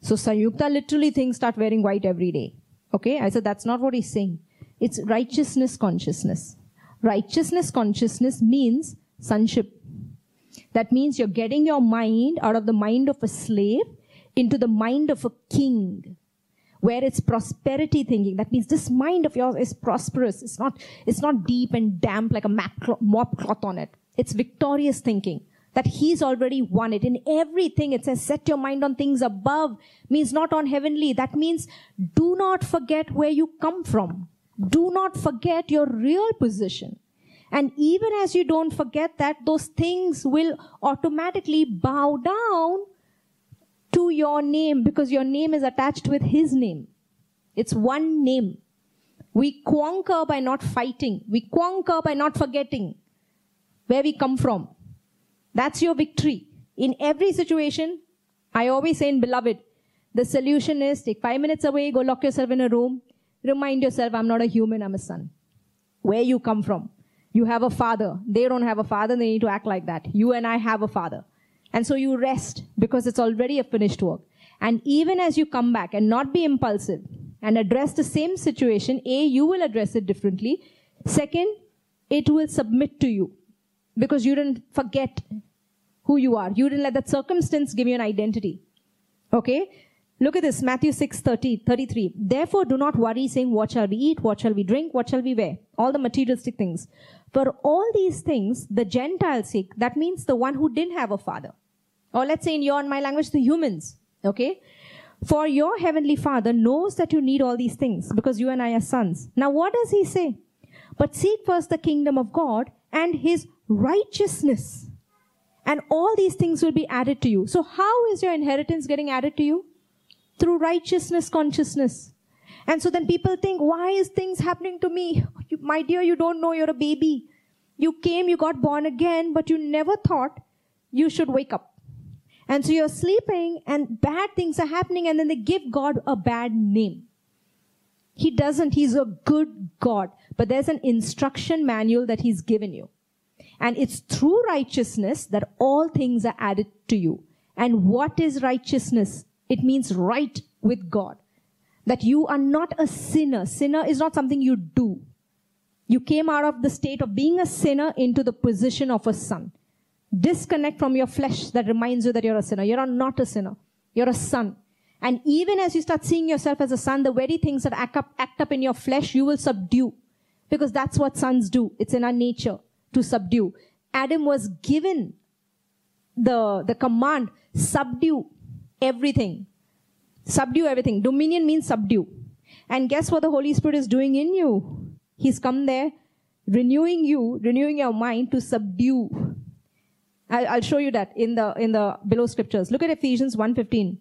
Speaker 1: So Sayukta literally thinks start wearing white every day. Okay? I said, that's not what he's saying. It's righteousness consciousness. Righteousness consciousness means sonship. That means you're getting your mind out of the mind of a slave into the mind of a king where it's prosperity thinking. That means this mind of yours is prosperous. It's not, it's not deep and damp like a mop cloth on it. It's victorious thinking that he's already won it. In everything, it says, set your mind on things above, means not on heavenly. That means do not forget where you come from. Do not forget your real position. And even as you don't forget that, those things will automatically bow down to your name because your name is attached with his name. It's one name. We conquer by not fighting. We conquer by not forgetting where we come from. That's your victory. In every situation, I always say in beloved, the solution is take five minutes away, go lock yourself in a room, remind yourself, I'm not a human, I'm a son. Where you come from. You have a father. They don't have a father, they need to act like that. You and I have a father. And so you rest because it's already a finished work. And even as you come back and not be impulsive and address the same situation, A, you will address it differently. Second, it will submit to you because you didn't forget who you are. You didn't let that circumstance give you an identity. Okay? Look at this, Matthew 6, 30, 33. Therefore do not worry saying, what shall we eat? What shall we drink? What shall we wear? All the materialistic things. For all these things, the Gentiles seek. That means the one who didn't have a father. Or let's say in your and my language, the humans. Okay? For your heavenly father knows that you need all these things because you and I are sons. Now what does he say? But seek first the kingdom of God and his righteousness. And all these things will be added to you. So how is your inheritance getting added to you? Through righteousness consciousness. And so then people think, why is things happening to me? You, my dear, you don't know you're a baby. You came, you got born again, but you never thought you should wake up. And so you're sleeping and bad things are happening and then they give God a bad name. He doesn't. He's a good God. But there's an instruction manual that he's given you. And it's through righteousness that all things are added to you. And what is righteousness? It means right with God. That you are not a sinner. Sinner is not something you do. You came out of the state of being a sinner into the position of a son. Disconnect from your flesh that reminds you that you're a sinner. You're not a sinner. You're a son. And even as you start seeing yourself as a son, the very things that act up, act up in your flesh, you will subdue. Because that's what sons do. It's in our nature to subdue. Adam was given the, the command, subdue everything. Subdue everything. Dominion means subdue. And guess what the Holy Spirit is doing in you? He's come there, renewing you, renewing your mind to subdue. I'll, show you that in the, in the below scriptures. Look at Ephesians 1.15.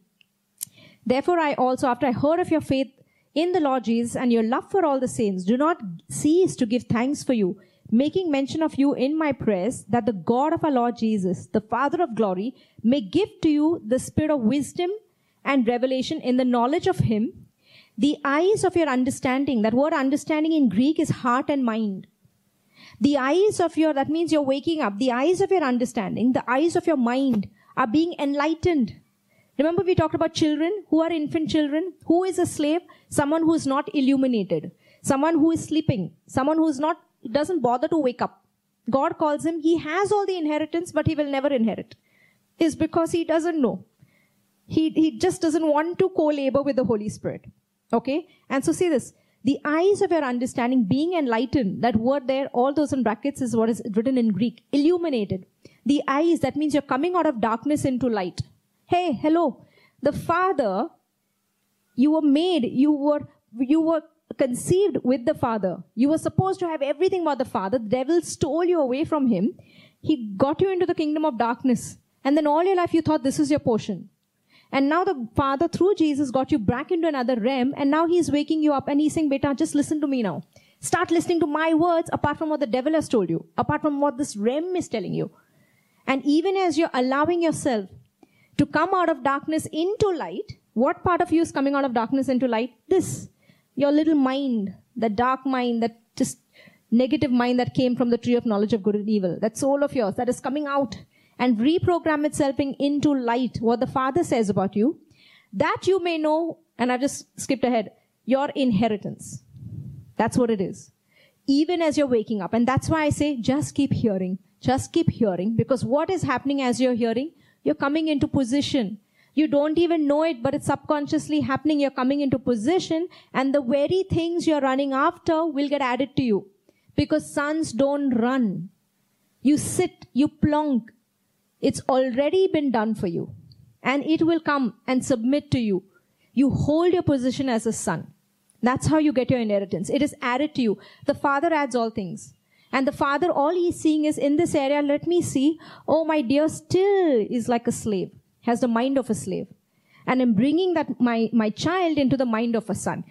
Speaker 1: Therefore I also, after I heard of your faith in the Lord Jesus and your love for all the saints, do not cease to give thanks for you, making mention of you in my prayers, that the God of our Lord Jesus, the Father of glory, may give to you the spirit of wisdom and revelation in the knowledge of him, the eyes of your understanding. That word understanding in Greek is heart and mind. The eyes of your, that means you're waking up, the eyes of your understanding, the eyes of your mind are being enlightened Remember we talked about children who are infant children. Who is a slave? Someone who is not illuminated. Someone who is sleeping. Someone who is not, doesn't bother to wake up. God calls him, he has all the inheritance, but he will never inherit. Is because he doesn't know. He, he just doesn't want to co-labor with the Holy Spirit. Okay? And so see this. The eyes of your understanding being enlightened, that word there, all those in brackets is what is written in Greek. Illuminated. The eyes, that means you're coming out of darkness into light. Hey, hello. The Father, you were made, you were, you were conceived with the Father. You were supposed to have everything about the Father. The devil stole you away from him. He got you into the kingdom of darkness. And then all your life you thought this is your portion. And now the Father, through Jesus, got you back into another realm. And now He's waking you up and He's saying, Beta, just listen to me now. Start listening to my words apart from what the devil has told you, apart from what this realm is telling you. And even as you're allowing yourself to come out of darkness into light, what part of you is coming out of darkness into light? This. Your little mind, the dark mind, that just negative mind that came from the tree of knowledge of good and evil. That soul of yours that is coming out and reprogram itself into light, what the Father says about you, that you may know, and I've just skipped ahead, your inheritance. That's what it is. Even as you're waking up. And that's why I say, just keep hearing. Just keep hearing. Because what is happening as you're hearing? You're coming into position. You don't even know it, but it's subconsciously happening. You're coming into position and the very things you're running after will get added to you. Because sons don't run. You sit, you plonk. It's already been done for you. And it will come and submit to you. You hold your position as a son. That's how you get your inheritance. It is added to you. The father adds all things. And the father, all he's seeing is in this area, let me see. Oh, my dear still is like a slave, has the mind of a slave. And I'm bringing that, my, my child into the mind of a son.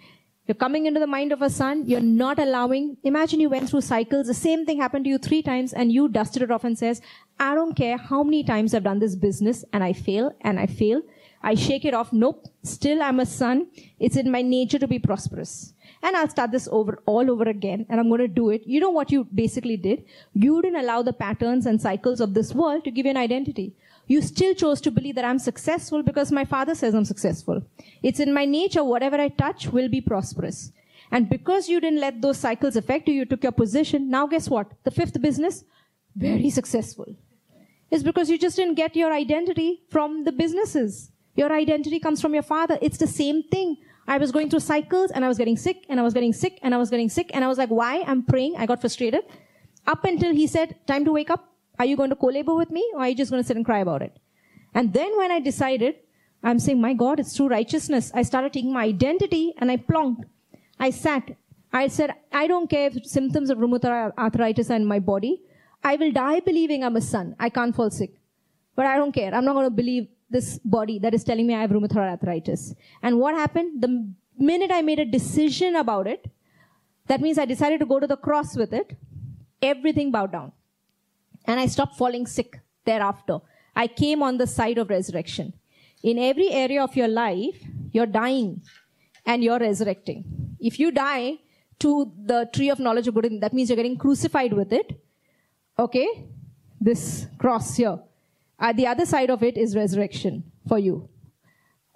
Speaker 1: You're coming into the mind of a son. You're not allowing. Imagine you went through cycles. The same thing happened to you three times and you dusted it off and says, I don't care how many times I've done this business and I fail and I fail. I shake it off. Nope. Still I'm a son. It's in my nature to be prosperous and I'll start this over all over again and I'm going to do it. You know what you basically did? You didn't allow the patterns and cycles of this world to give you an identity. You still chose to believe that I'm successful because my father says I'm successful. It's in my nature, whatever I touch will be prosperous. And because you didn't let those cycles affect you, you took your position. Now guess what? The fifth business, very successful. Is because you just didn't get your identity from the businesses. Your identity comes from your father. It's the same thing. I was going through cycles and I was getting sick and I was getting sick and I was getting sick and I was like, why? I'm praying. I got frustrated. Up until he said, time to wake up. Are you going to co-labor with me or are you just going to sit and cry about it? And then when I decided, I'm saying, my God, it's true righteousness. I started taking my identity and I plonked. I sat. I said, I don't care if symptoms of rheumatoid arthritis are in my body. I will die believing I'm a son. I can't fall sick. But I don't care. I'm not going to believe this body that is telling me I have rheumatoid arthritis. And what happened? The minute I made a decision about it, that means I decided to go to the cross with it, everything bowed down. And I stopped falling sick thereafter. I came on the side of resurrection. In every area of your life, you're dying and you're resurrecting. If you die to the tree of knowledge of good that means you're getting crucified with it. Okay? This cross here. At the other side of it is resurrection for you.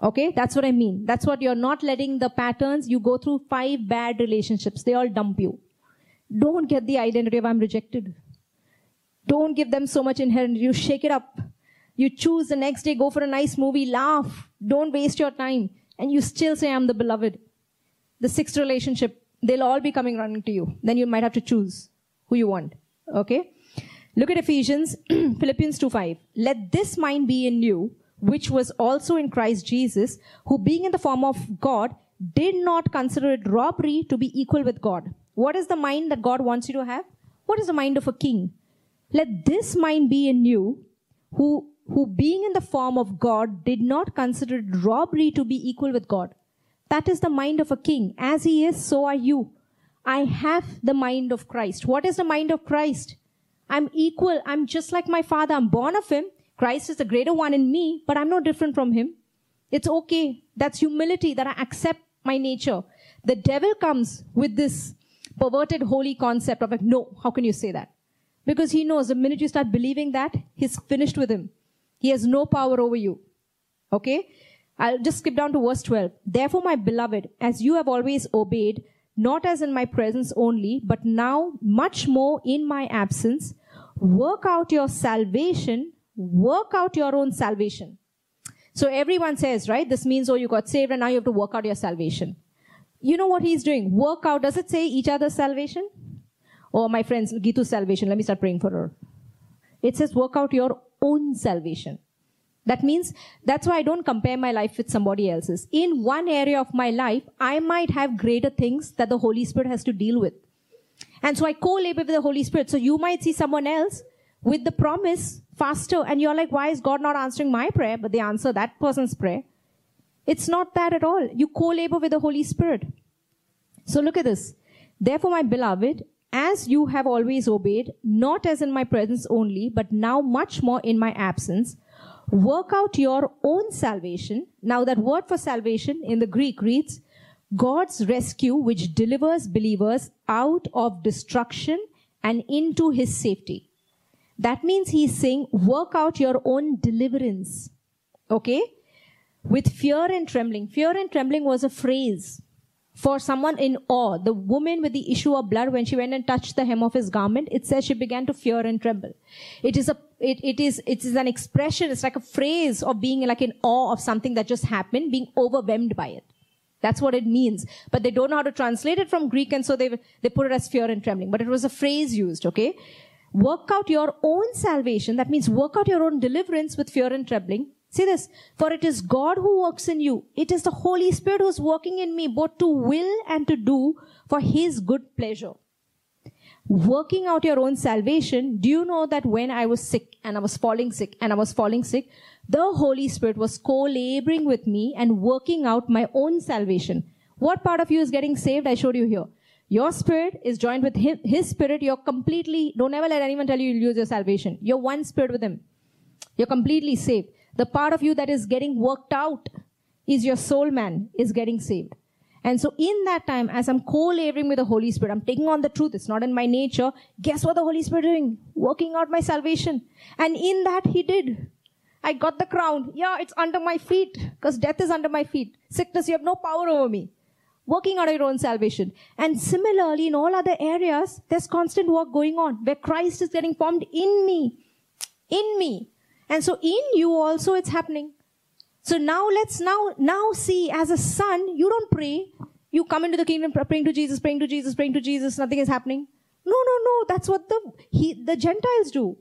Speaker 1: Okay? That's what I mean. That's what you're not letting the patterns, you go through five bad relationships. They all dump you. Don't get the identity of I'm rejected. Don't give them so much inherent. You shake it up. You choose the next day, go for a nice movie, laugh. Don't waste your time. And you still say, I'm the beloved. The sixth relationship, they'll all be coming running to you. Then you might have to choose who you want. Okay? Look at Ephesians, Philippians 2 5. Let this mind be in you, which was also in Christ Jesus, who being in the form of God, did not consider it robbery to be equal with God. What is the mind that God wants you to have? What is the mind of a king? Let this mind be in you, who, who being in the form of God did not consider robbery to be equal with God. That is the mind of a king. As he is, so are you. I have the mind of Christ. What is the mind of Christ? I'm equal. I'm just like my father. I'm born of him. Christ is the greater one in me, but I'm no different from him. It's okay. That's humility that I accept my nature. The devil comes with this perverted holy concept of like, no, how can you say that? Because he knows the minute you start believing that, he's finished with him. He has no power over you. Okay? I'll just skip down to verse 12. Therefore, my beloved, as you have always obeyed, not as in my presence only, but now much more in my absence, work out your salvation, work out your own salvation. So everyone says, right? This means, oh, you got saved and now you have to work out your salvation. You know what he's doing? Work out. Does it say each other's salvation? Oh, my friend's Gitu's salvation. Let me start praying for her. It says work out your own salvation. That means that's why I don't compare my life with somebody else's. In one area of my life, I might have greater things that the Holy Spirit has to deal with. And so I co-labor with the Holy Spirit. So you might see someone else with the promise faster and you're like, why is God not answering my prayer? But they answer that person's prayer. It's not that at all. You co-labor with the Holy Spirit. So look at this. Therefore, my beloved, as you have always obeyed, not as in my presence only, but now much more in my absence, work out your own salvation. Now that word for salvation in the Greek reads, God's rescue which delivers believers out of destruction and into his safety. That means he's saying, work out your own deliverance. Okay? With fear and trembling. Fear and trembling was a phrase for someone in awe. The woman with the issue of blood, when she went and touched the hem of his garment, it says she began to fear and tremble. It is a, it, it is, it is an expression, it's like a phrase of being like in awe of something that just happened, being overwhelmed by it. That's what it means. But they don't know how to translate it from Greek, and so they, they put it as fear and trembling. But it was a phrase used, okay? Work out your own salvation. That means work out your own deliverance with fear and trembling See this. For it is God who works in you. It is the Holy Spirit who's working in me, both to will and to do for His good pleasure. Working out your own salvation. Do you know that when I was sick and I was falling sick and I was falling sick, the Holy Spirit was co-laboring with me and working out my own salvation. What part of you is getting saved? I showed you here. Your spirit is joined with him, his spirit. You're completely, don't ever let anyone tell you you'll lose your salvation. You're one spirit with him. You're completely saved. The part of you that is getting worked out is your soul man is getting saved. And so in that time, as I'm co-laboring with the Holy Spirit, I'm taking on the truth. It's not in my nature. Guess what the Holy Spirit doing? Working out my salvation. And in that he did. I got the crown. Yeah, it's under my feet because death is under my feet. Sickness, you have no power over me. Working out your own salvation. And similarly, in all other areas, there's constant work going on where Christ is getting formed in me. In me. And so in you also it's happening. So now let's now, now see as a son, you don't pray. You come into the kingdom praying to Jesus, praying to Jesus, praying to Jesus, nothing is happening. No, no, no. That's what the, he, the Gentiles do.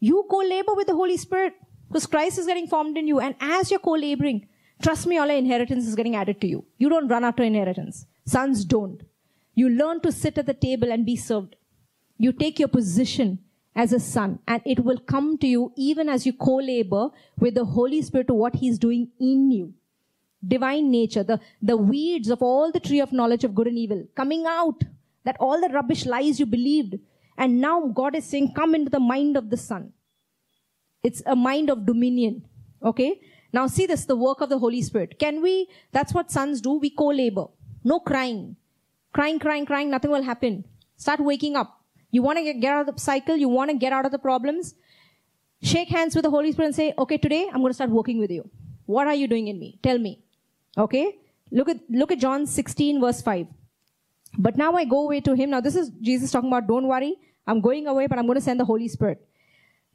Speaker 1: You co-labor with the Holy Spirit because Christ is getting formed in you. And as you're co-laboring, trust me, all your inheritance is getting added to you. You don't run after inheritance. Sons don't. You learn to sit at the table and be served. You take your position as a son and it will come to you even as you co-labor with the Holy Spirit to what he's doing in you. Divine nature, the, the weeds of all the tree of knowledge of good and evil coming out, that all the rubbish lies you believed And now God is saying, come into the mind of the Son. It's a mind of dominion. Okay? Now see this, the work of the Holy Spirit. Can we, that's what sons do, we co-labor. No crying. Crying, crying, crying, nothing will happen. Start waking up. You want to get, out of the cycle, you want to get out of the problems. Shake hands with the Holy Spirit and say, okay, today I'm going to start working with you. What are you doing in me? Tell me. Okay? Look at, look at John 16 verse 5. But now I go away to him. Now this is Jesus talking about, don't worry. I'm going away, but I'm going to send the Holy Spirit.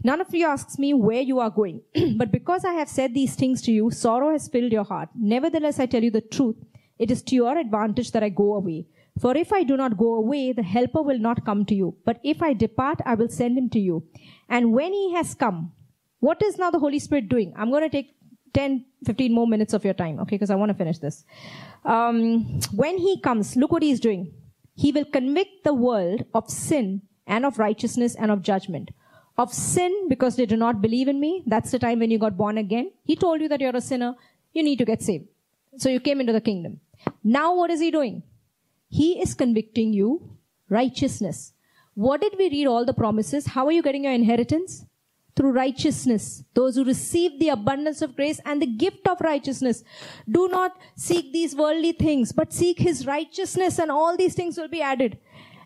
Speaker 1: None of you asks me where you are going. but because I have said these things to you, sorrow has filled your heart. Nevertheless, I tell you the truth. It is to your advantage that I go away. For if I do not go away, the helper will not come to you. But if I depart, I will send him to you. And when he has come, what is now the Holy Spirit doing? I'm going to take 10, 15 more minutes of your time, okay, because I want to finish this. Um, when he comes, look what he's doing. He will convict the world of sin and of righteousness and of judgment. Of sin because they do not believe in me. That's the time when you got born again. He told you that you're a sinner. You need to get saved. So you came into the kingdom. Now what is he doing? He is convicting you righteousness. What did we read all the promises? How are you getting your inheritance? Through righteousness. Those who receive the abundance of grace and the gift of righteousness. Do not seek these worldly things, but seek his righteousness and all these things will be added.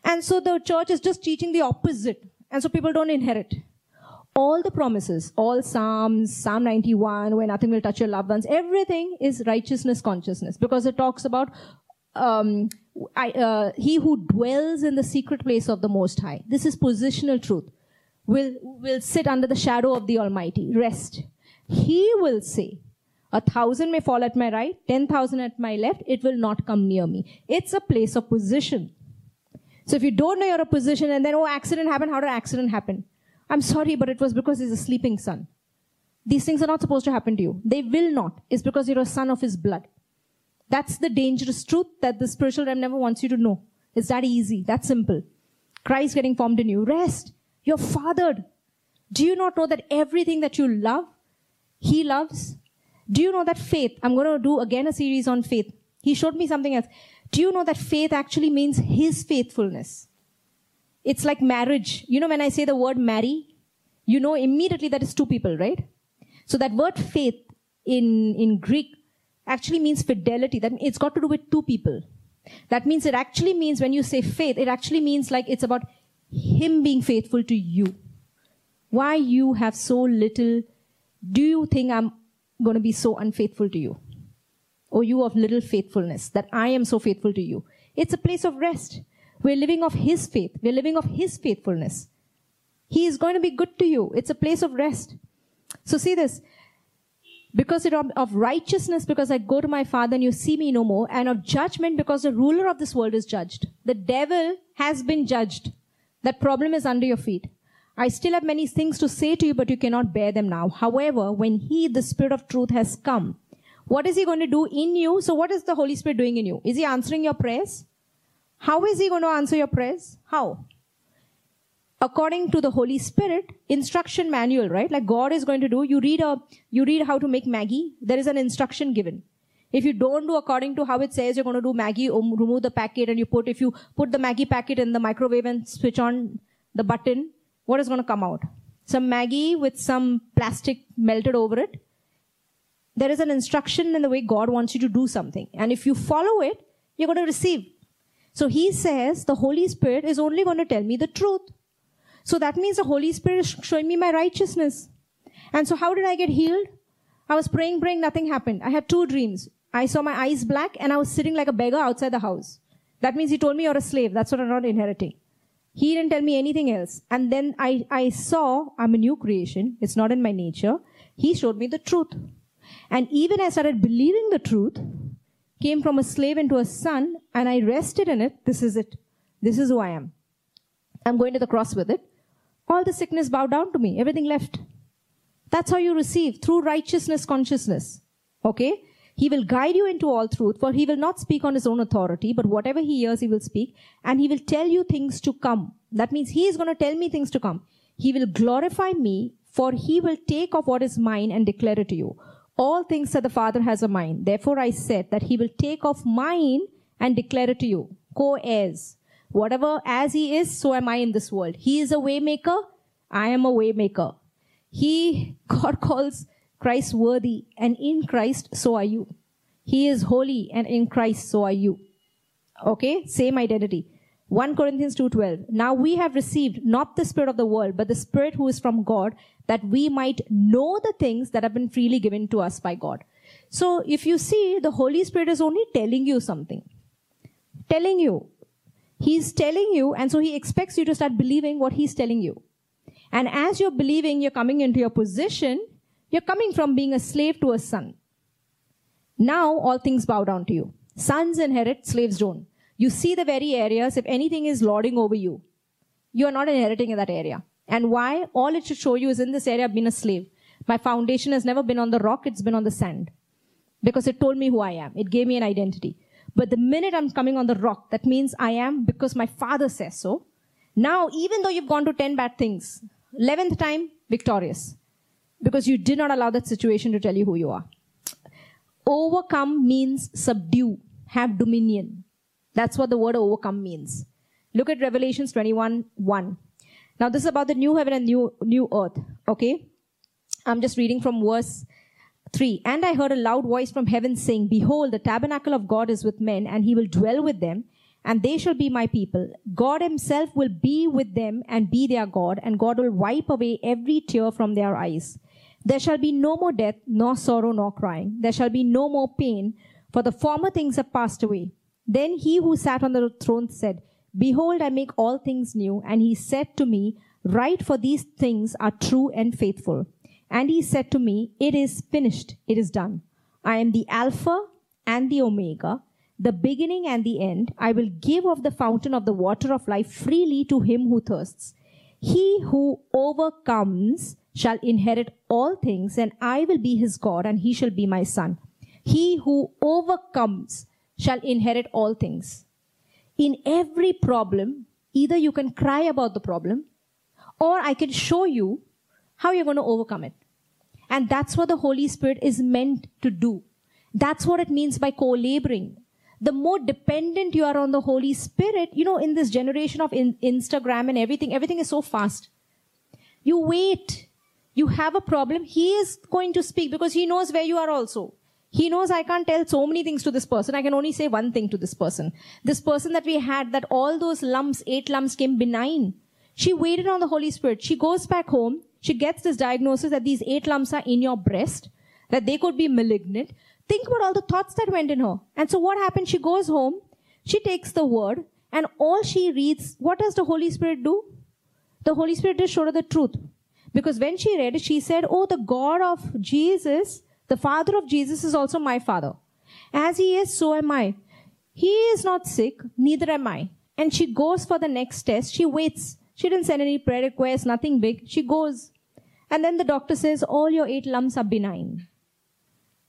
Speaker 1: And so the church is just teaching the opposite. And so people don't inherit. All the promises, all Psalms, Psalm 91, where nothing will touch your loved ones, everything is righteousness consciousness because it talks about um, I, uh, he who dwells in the secret place of the Most High. This is positional truth. Will will sit under the shadow of the Almighty. Rest. He will say, "A thousand may fall at my right, ten thousand at my left. It will not come near me." It's a place of position. So if you don't know you're a position and then oh accident happened, how did accident happen? I'm sorry, but it was because he's a sleeping son. These things are not supposed to happen to you. They will not. It's because you're a son of his blood. That's the dangerous truth that the spiritual realm never wants you to know. It's that easy, that simple. Christ getting formed in you. Rest. You're fathered. Do you not know that everything that you love, He loves? Do you know that faith? I'm going to do again a series on faith. He showed me something else. Do you know that faith actually means His faithfulness? It's like marriage. You know, when I say the word marry, you know immediately that is two people, right? So that word faith in, in Greek actually means fidelity. That it's got to do with two people. That means it actually means when you say faith, it actually means like it's about him being faithful to you. Why you have so little, do you think I'm going to be so unfaithful to you? Or you of little faithfulness that I am so faithful to you? It's a place of rest. We're living of his faith. We're living of his faithfulness. He is going to be good to you. It's a place of rest. So see this because of righteousness, because I go to my Father and you see me no more, and of judgment, because the ruler of this world is judged. The devil has been judged. That problem is under your feet. I still have many things to say to you, but you cannot bear them now. However, when He, the Spirit of truth, has come, what is He going to do in you? So what is the Holy Spirit doing in you? Is He answering your prayers? How is He going to answer your prayers? How? According to the Holy Spirit, instruction manual, right? Like God is going to do, you read a, you read how to make Maggi, there is an instruction given. If you don't do according to how it says you're going to do Maggi, um, remove the packet and you put, if you put the Maggi packet in the microwave and switch on the button, what is going to come out? Some Maggi with some plastic melted over it. There is an instruction in the way God wants you to do something. And if you follow it, you're going to receive. So he says the Holy Spirit is only going to tell me the truth. So that means the Holy Spirit is showing me my righteousness. And so how did I get healed? I was praying, praying, nothing happened. I had two dreams. I saw my eyes black and I was sitting like a beggar outside the house. That means he told me you're a slave. That's what I'm not inheriting. He didn't tell me anything else. And then I, I saw I'm a new creation. It's not in my nature. He showed me the truth. And even I started believing the truth, came from a slave into a son, and I rested in it. This is it. This is who I am. I'm going to the cross with it. All the sickness bowed down to me. Everything left. That's how you receive through righteousness consciousness. Okay? He will guide you into all truth, for he will not speak on his own authority, but whatever he hears, he will speak, and he will tell you things to come. That means he is going to tell me things to come. He will glorify me, for he will take of what is mine and declare it to you. All things that the Father has a mind. Therefore I said that he will take of mine and declare it to you. Co-heirs. Whatever as he is, so am I in this world. He is a waymaker. I am a waymaker. He, God calls Christ worthy and in Christ, so are you. He is holy and in Christ, so are you. Okay? Same identity. 1 Corinthians 2:12 Now we have received not the spirit of the world but the spirit who is from God that we might know the things that have been freely given to us by God. So if you see the Holy Spirit is only telling you something. Telling you. He's telling you and so he expects you to start believing what he's telling you. And as you're believing you're coming into your position, you're coming from being a slave to a son. Now all things bow down to you. Sons inherit, slaves don't. You see the very areas, if anything is lording over you, you are not inheriting in that area. And why? All it should show you is in this area I've been a slave. My foundation has never been on the rock, it's been on the sand. Because it told me who I am. It gave me an identity. But the minute I'm coming on the rock, that means I am because my father says so. Now, even though you've gone to 10 bad things, 11th time, victorious. Because you did not allow that situation to tell you who you are. Overcome means subdue, have dominion. That's what the word overcome means. Look at Revelations 21 1. Now, this is about the new heaven and new, new earth. Okay? I'm just reading from verse 3. And I heard a loud voice from heaven saying, Behold, the tabernacle of God is with men, and he will dwell with them, and they shall be my people. God himself will be with them and be their God, and God will wipe away every tear from their eyes. There shall be no more death, nor sorrow, nor crying. There shall be no more pain, for the former things have passed away. Then he who sat on the throne said, Behold, I make all things new. And he said to me, Write, for these things are true and faithful. And he said to me, It is finished, it is done. I am the Alpha and the Omega, the beginning and the end. I will give of the fountain of the water of life freely to him who thirsts. He who overcomes shall inherit all things, and I will be his God, and he shall be my son. He who overcomes shall inherit all things. In every problem, either you can cry about the problem or I can show you how you're going to overcome it. And that's what the Holy Spirit is meant to do. That's what it means by co-laboring. The more dependent you are on the Holy Spirit, you know, in this generation of in- Instagram and everything, everything is so fast. You wait. You have a problem. He is going to speak because he knows where you are also. He knows I can't tell so many things to this person. I can only say one thing to this person. This person that we had, that all those lumps, eight lumps came benign. She waited on the Holy Spirit. She goes back home. She gets this diagnosis that these eight lumps are in your breast, that they could be malignant. Think about all the thoughts that went in her. And so what happened? She goes home. She takes the word and all she reads, what does the Holy Spirit do? The Holy Spirit just showed her the truth. Because when she read it, she said, Oh, the God of Jesus the father of Jesus is also my father. As he is, so am I. He is not sick, neither am I. And she goes for the next test. She waits. She didn't send any prayer requests, nothing big. She goes. And then the doctor says, all your eight lumps are benign.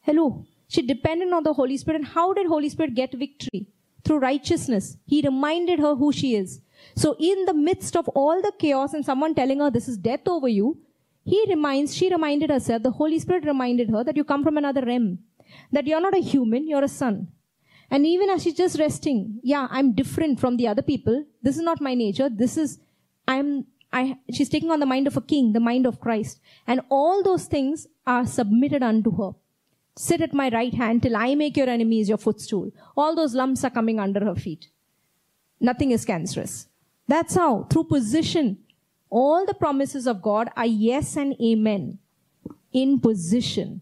Speaker 1: Hello. She depended on the Holy Spirit. And how did Holy Spirit get victory? Through righteousness. He reminded her who she is. So in the midst of all the chaos and someone telling her this is death over you, he reminds, she reminded herself, the Holy Spirit reminded her that you come from another realm. That you're not a human, you're a son. And even as she's just resting, yeah, I'm different from the other people. This is not my nature. This is, I'm, I, she's taking on the mind of a king, the mind of Christ. And all those things are submitted unto her. Sit at my right hand till I make your enemies your footstool. All those lumps are coming under her feet. Nothing is cancerous. That's how, through position, all the promises of God are yes and amen in position.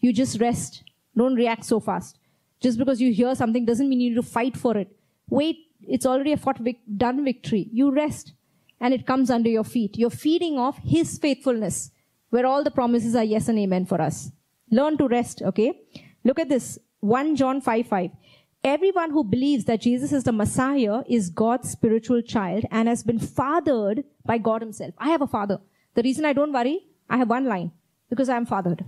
Speaker 1: You just rest. Don't react so fast. Just because you hear something doesn't mean you need to fight for it. Wait, it's already a fought vic- done victory. You rest and it comes under your feet. You're feeding off His faithfulness where all the promises are yes and amen for us. Learn to rest, okay? Look at this. 1 John 5 5. Everyone who believes that Jesus is the Messiah is God's spiritual child and has been fathered by God himself. I have a father. The reason I don't worry, I have one line. Because I'm fathered.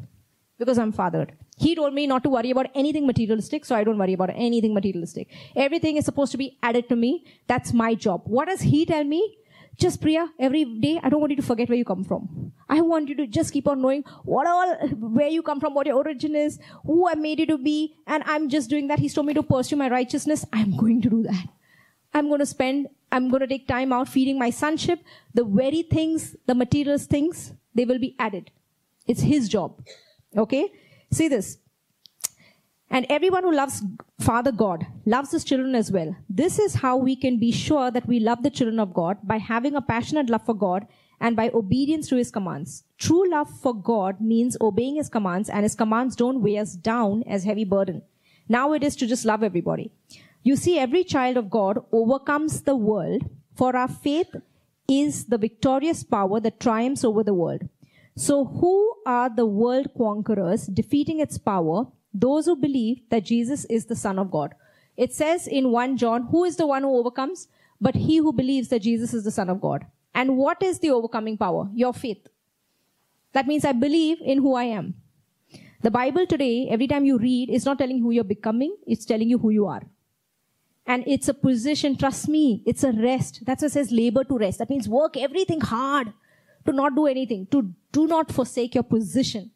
Speaker 1: Because I'm fathered. He told me not to worry about anything materialistic, so I don't worry about anything materialistic. Everything is supposed to be added to me. That's my job. What does he tell me? Just Priya, every day, I don't want you to forget where you come from. I want you to just keep on knowing what all, where you come from, what your origin is, who I made you to be, and I'm just doing that. He's told me to pursue my righteousness. I'm going to do that. I'm going to spend I'm going to take time out feeding my sonship, the very things, the materials things, they will be added. It's his job. Okay? See this. And everyone who loves Father God loves his children as well. This is how we can be sure that we love the children of God by having a passionate love for God and by obedience to his commands. True love for God means obeying his commands and his commands don't weigh us down as heavy burden. Now it is to just love everybody. You see, every child of God overcomes the world for our faith is the victorious power that triumphs over the world. So who are the world conquerors defeating its power? Those who believe that Jesus is the Son of God. It says in 1 John, who is the one who overcomes? But he who believes that Jesus is the Son of God. And what is the overcoming power? Your faith. That means I believe in who I am. The Bible today, every time you read, is not telling who you're becoming, it's telling you who you are. And it's a position, trust me, it's a rest. That's what says labor to rest. That means work everything hard to not do anything, to do not forsake your position.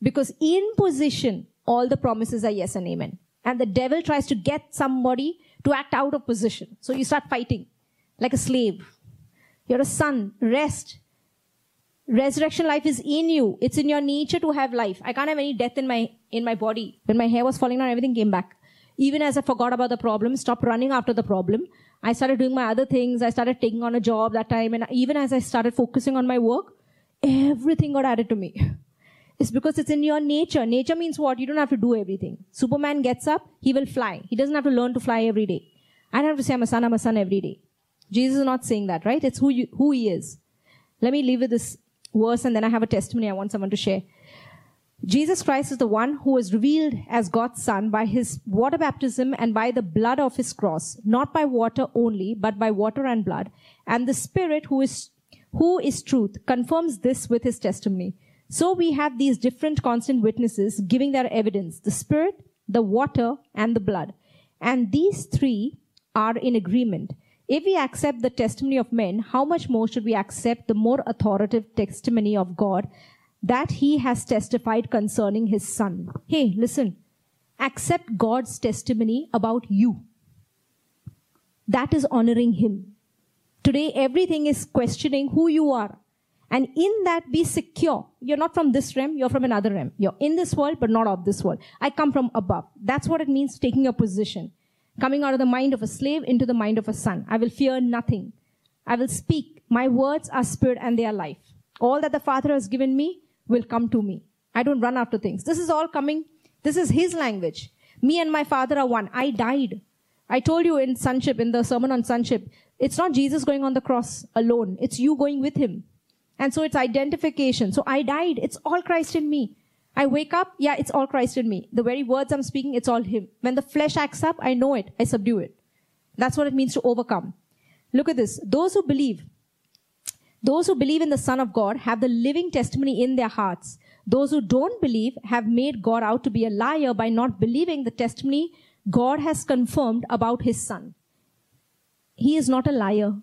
Speaker 1: Because in position, all the promises are yes and amen. And the devil tries to get somebody to act out of position. So you start fighting like a slave. You're a son. Rest. Resurrection life is in you. It's in your nature to have life. I can't have any death in my, in my body. When my hair was falling down, everything came back. Even as I forgot about the problem, stopped running after the problem. I started doing my other things. I started taking on a job that time. And even as I started focusing on my work, everything got added to me. It's because it's in your nature. Nature means what? You don't have to do everything. Superman gets up, he will fly. He doesn't have to learn to fly every day. I don't have to say I'm a son, I'm a son every day. Jesus is not saying that, right? It's who you, who he is. Let me leave with this verse and then I have a testimony I want someone to share. Jesus Christ is the one who was revealed as God's son by his water baptism and by the blood of his cross, not by water only, but by water and blood. And the Spirit who is, who is truth confirms this with his testimony. So we have these different constant witnesses giving their evidence, the spirit, the water, and the blood. And these three are in agreement. If we accept the testimony of men, how much more should we accept the more authoritative testimony of God that he has testified concerning his son? Hey, listen. Accept God's testimony about you. That is honoring him. Today, everything is questioning who you are. And in that, be secure. You're not from this realm, you're from another realm. You're in this world, but not of this world. I come from above. That's what it means taking your position. Coming out of the mind of a slave into the mind of a son. I will fear nothing. I will speak. My words are spirit and they are life. All that the Father has given me will come to me. I don't run after things. This is all coming. This is His language. Me and my Father are one. I died. I told you in sonship, in the sermon on sonship, it's not Jesus going on the cross alone. It's you going with Him. And so it's identification. So I died. It's all Christ in me. I wake up. Yeah, it's all Christ in me. The very words I'm speaking, it's all Him. When the flesh acts up, I know it. I subdue it. That's what it means to overcome. Look at this. Those who believe, those who believe in the Son of God have the living testimony in their hearts. Those who don't believe have made God out to be a liar by not believing the testimony God has confirmed about His Son. He is not a liar.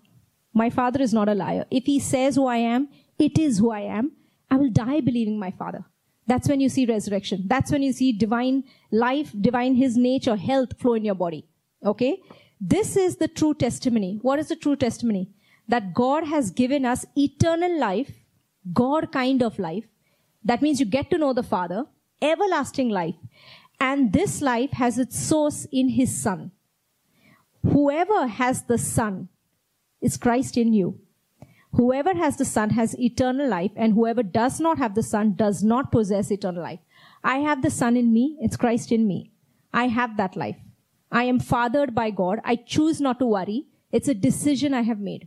Speaker 1: My Father is not a liar. If He says who I am, it is who I am. I will die believing my Father. That's when you see resurrection. That's when you see divine life, divine His nature, health flow in your body. Okay? This is the true testimony. What is the true testimony? That God has given us eternal life, God kind of life. That means you get to know the Father, everlasting life. And this life has its source in His Son. Whoever has the Son is Christ in you. Whoever has the Son has eternal life, and whoever does not have the Son does not possess eternal life. I have the Son in me, it's Christ in me. I have that life. I am fathered by God. I choose not to worry. It's a decision I have made.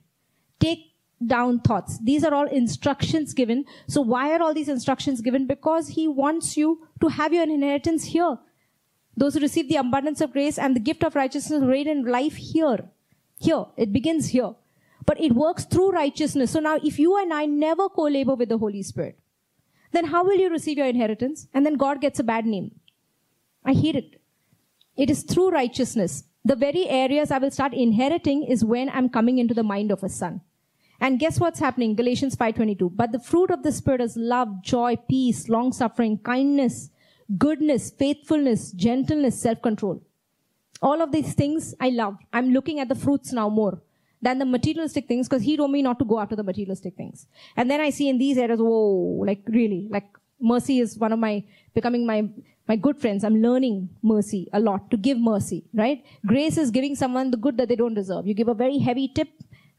Speaker 1: Take down thoughts. These are all instructions given. So why are all these instructions given? Because He wants you to have your inheritance here. Those who receive the abundance of grace and the gift of righteousness reign in life here. Here. It begins here but it works through righteousness. So now if you and I never co-labor with the Holy Spirit, then how will you receive your inheritance? And then God gets a bad name. I hate it. It is through righteousness. The very areas I will start inheriting is when I'm coming into the mind of a son. And guess what's happening? Galatians 5:22. But the fruit of the spirit is love, joy, peace, long-suffering, kindness, goodness, faithfulness, gentleness, self-control. All of these things I love. I'm looking at the fruits now more. Than the materialistic things because he told me not to go after the materialistic things. And then I see in these areas, whoa, like really, like mercy is one of my, becoming my, my good friends. I'm learning mercy a lot to give mercy, right? Grace is giving someone the good that they don't deserve. You give a very heavy tip,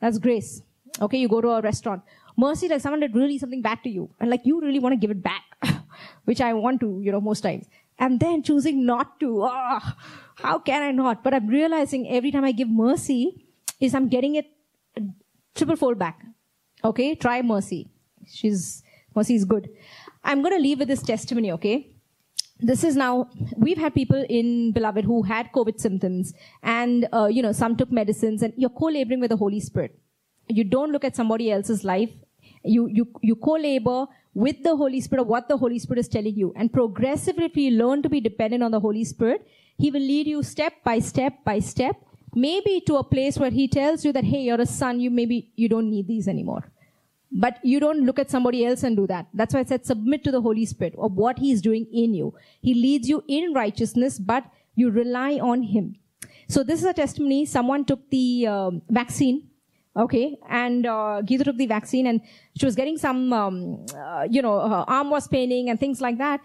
Speaker 1: that's grace. Okay, you go to a restaurant. Mercy, like someone did really something bad to you, and like you really want to give it back, which I want to, you know, most times. And then choosing not to. Oh, how can I not? But I'm realizing every time I give mercy, is I'm getting it triple fold back. Okay, try mercy. She's mercy is good. I'm to leave with this testimony. Okay, this is now we've had people in beloved who had covid symptoms and uh, you know some took medicines and you're co-laboring with the holy spirit you don't look at somebody else's life you you you co-labor with the holy spirit of what the holy spirit is telling you and progressively if you learn to be dependent on the holy spirit he will lead you step by step by step maybe to a place where he tells you that hey you're a son you maybe you don't need these anymore but you don't look at somebody else and do that. That's why I said submit to the Holy Spirit of what He is doing in you. He leads you in righteousness, but you rely on Him. So this is a testimony. Someone took the um, vaccine, okay, and uh, Geeta took the vaccine, and she was getting some, um, uh, you know, her arm was paining and things like that.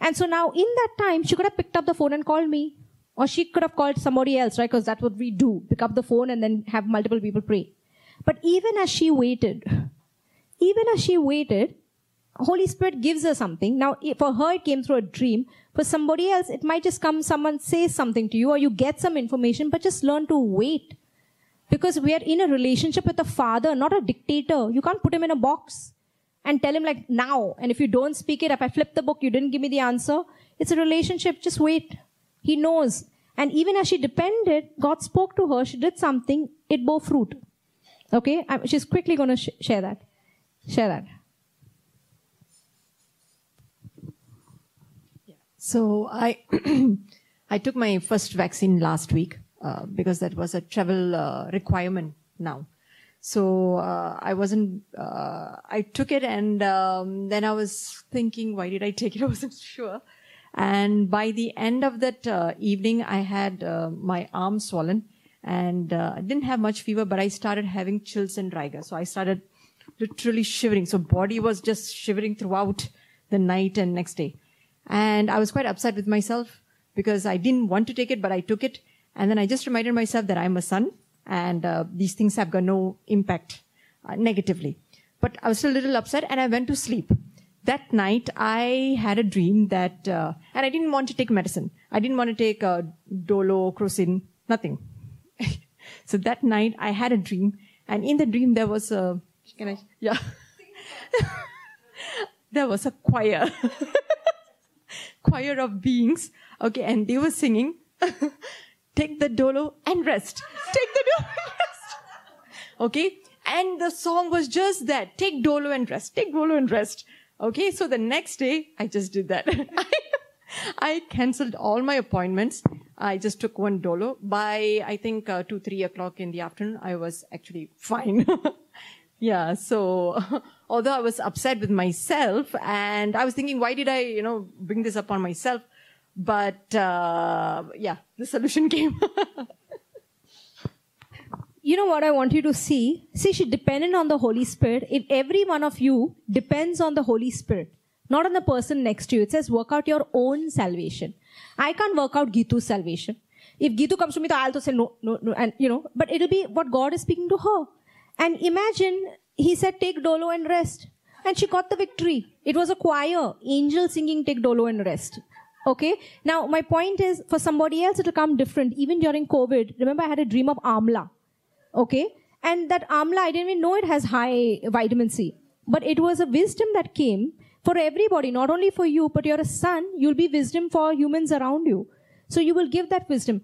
Speaker 1: And so now, in that time, she could have picked up the phone and called me, or she could have called somebody else, right? Because that's what we do: pick up the phone and then have multiple people pray. But even as she waited, even as she waited, Holy Spirit gives her something. Now, for her, it came through a dream. For somebody else, it might just come, someone says something to you, or you get some information, but just learn to wait. Because we are in a relationship with a father, not a dictator. You can't put him in a box and tell him like now. And if you don't speak it, if I flip the book, you didn't give me the answer. It's a relationship. Just wait. He knows. And even as she depended, God spoke to her. She did something. It bore fruit. Okay. She's quickly going to sh- share that. Share that.
Speaker 2: So I I took my first vaccine last week uh, because that was a travel uh, requirement now. So uh, I wasn't. Uh, I took it, and um, then I was thinking, why did I take it? I wasn't sure. And by the end of that uh, evening, I had uh, my arm swollen, and I didn't have much fever, but I started having chills and rigor. So I started literally shivering. So body was just shivering throughout the night and next day. And I was quite upset with myself because I didn't want to take it, but I took it. And then I just reminded myself that I'm a son and uh, these things have got no impact uh, negatively. But I was still a little upset and I went to sleep. That night I had a dream that, uh, and I didn't want to take medicine. I didn't want to take uh, Dolo, Crocin, nothing. so that night I had a dream and in the dream there was a can I? Yeah. there was a choir. choir of beings. Okay, and they were singing, Take the dolo and rest. Take the dolo and rest. Okay, and the song was just that. Take dolo and rest. Take dolo and rest. Okay, so the next day, I just did that. I cancelled all my appointments. I just took one dolo. By, I think, uh, 2, 3 o'clock in the afternoon, I was actually fine. Yeah. So although I was upset with myself and I was thinking, why did I, you know, bring this upon myself? But, uh, yeah, the solution came.
Speaker 1: You know what I want you to see? See, she depended on the Holy Spirit. If every one of you depends on the Holy Spirit, not on the person next to you, it says work out your own salvation. I can't work out Geetu's salvation. If Geetu comes to me, I'll say no, no, no, and you know, but it'll be what God is speaking to her. And imagine he said, take dolo and rest. And she got the victory. It was a choir, angel singing, take dolo and rest. Okay. Now, my point is for somebody else, it'll come different. Even during COVID, remember I had a dream of amla. Okay. And that amla, I didn't even know it has high vitamin C. But it was a wisdom that came for everybody, not only for you, but you're a son, you'll be wisdom for humans around you. So you will give that wisdom.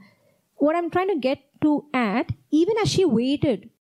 Speaker 1: What I'm trying to get to at, even as she waited,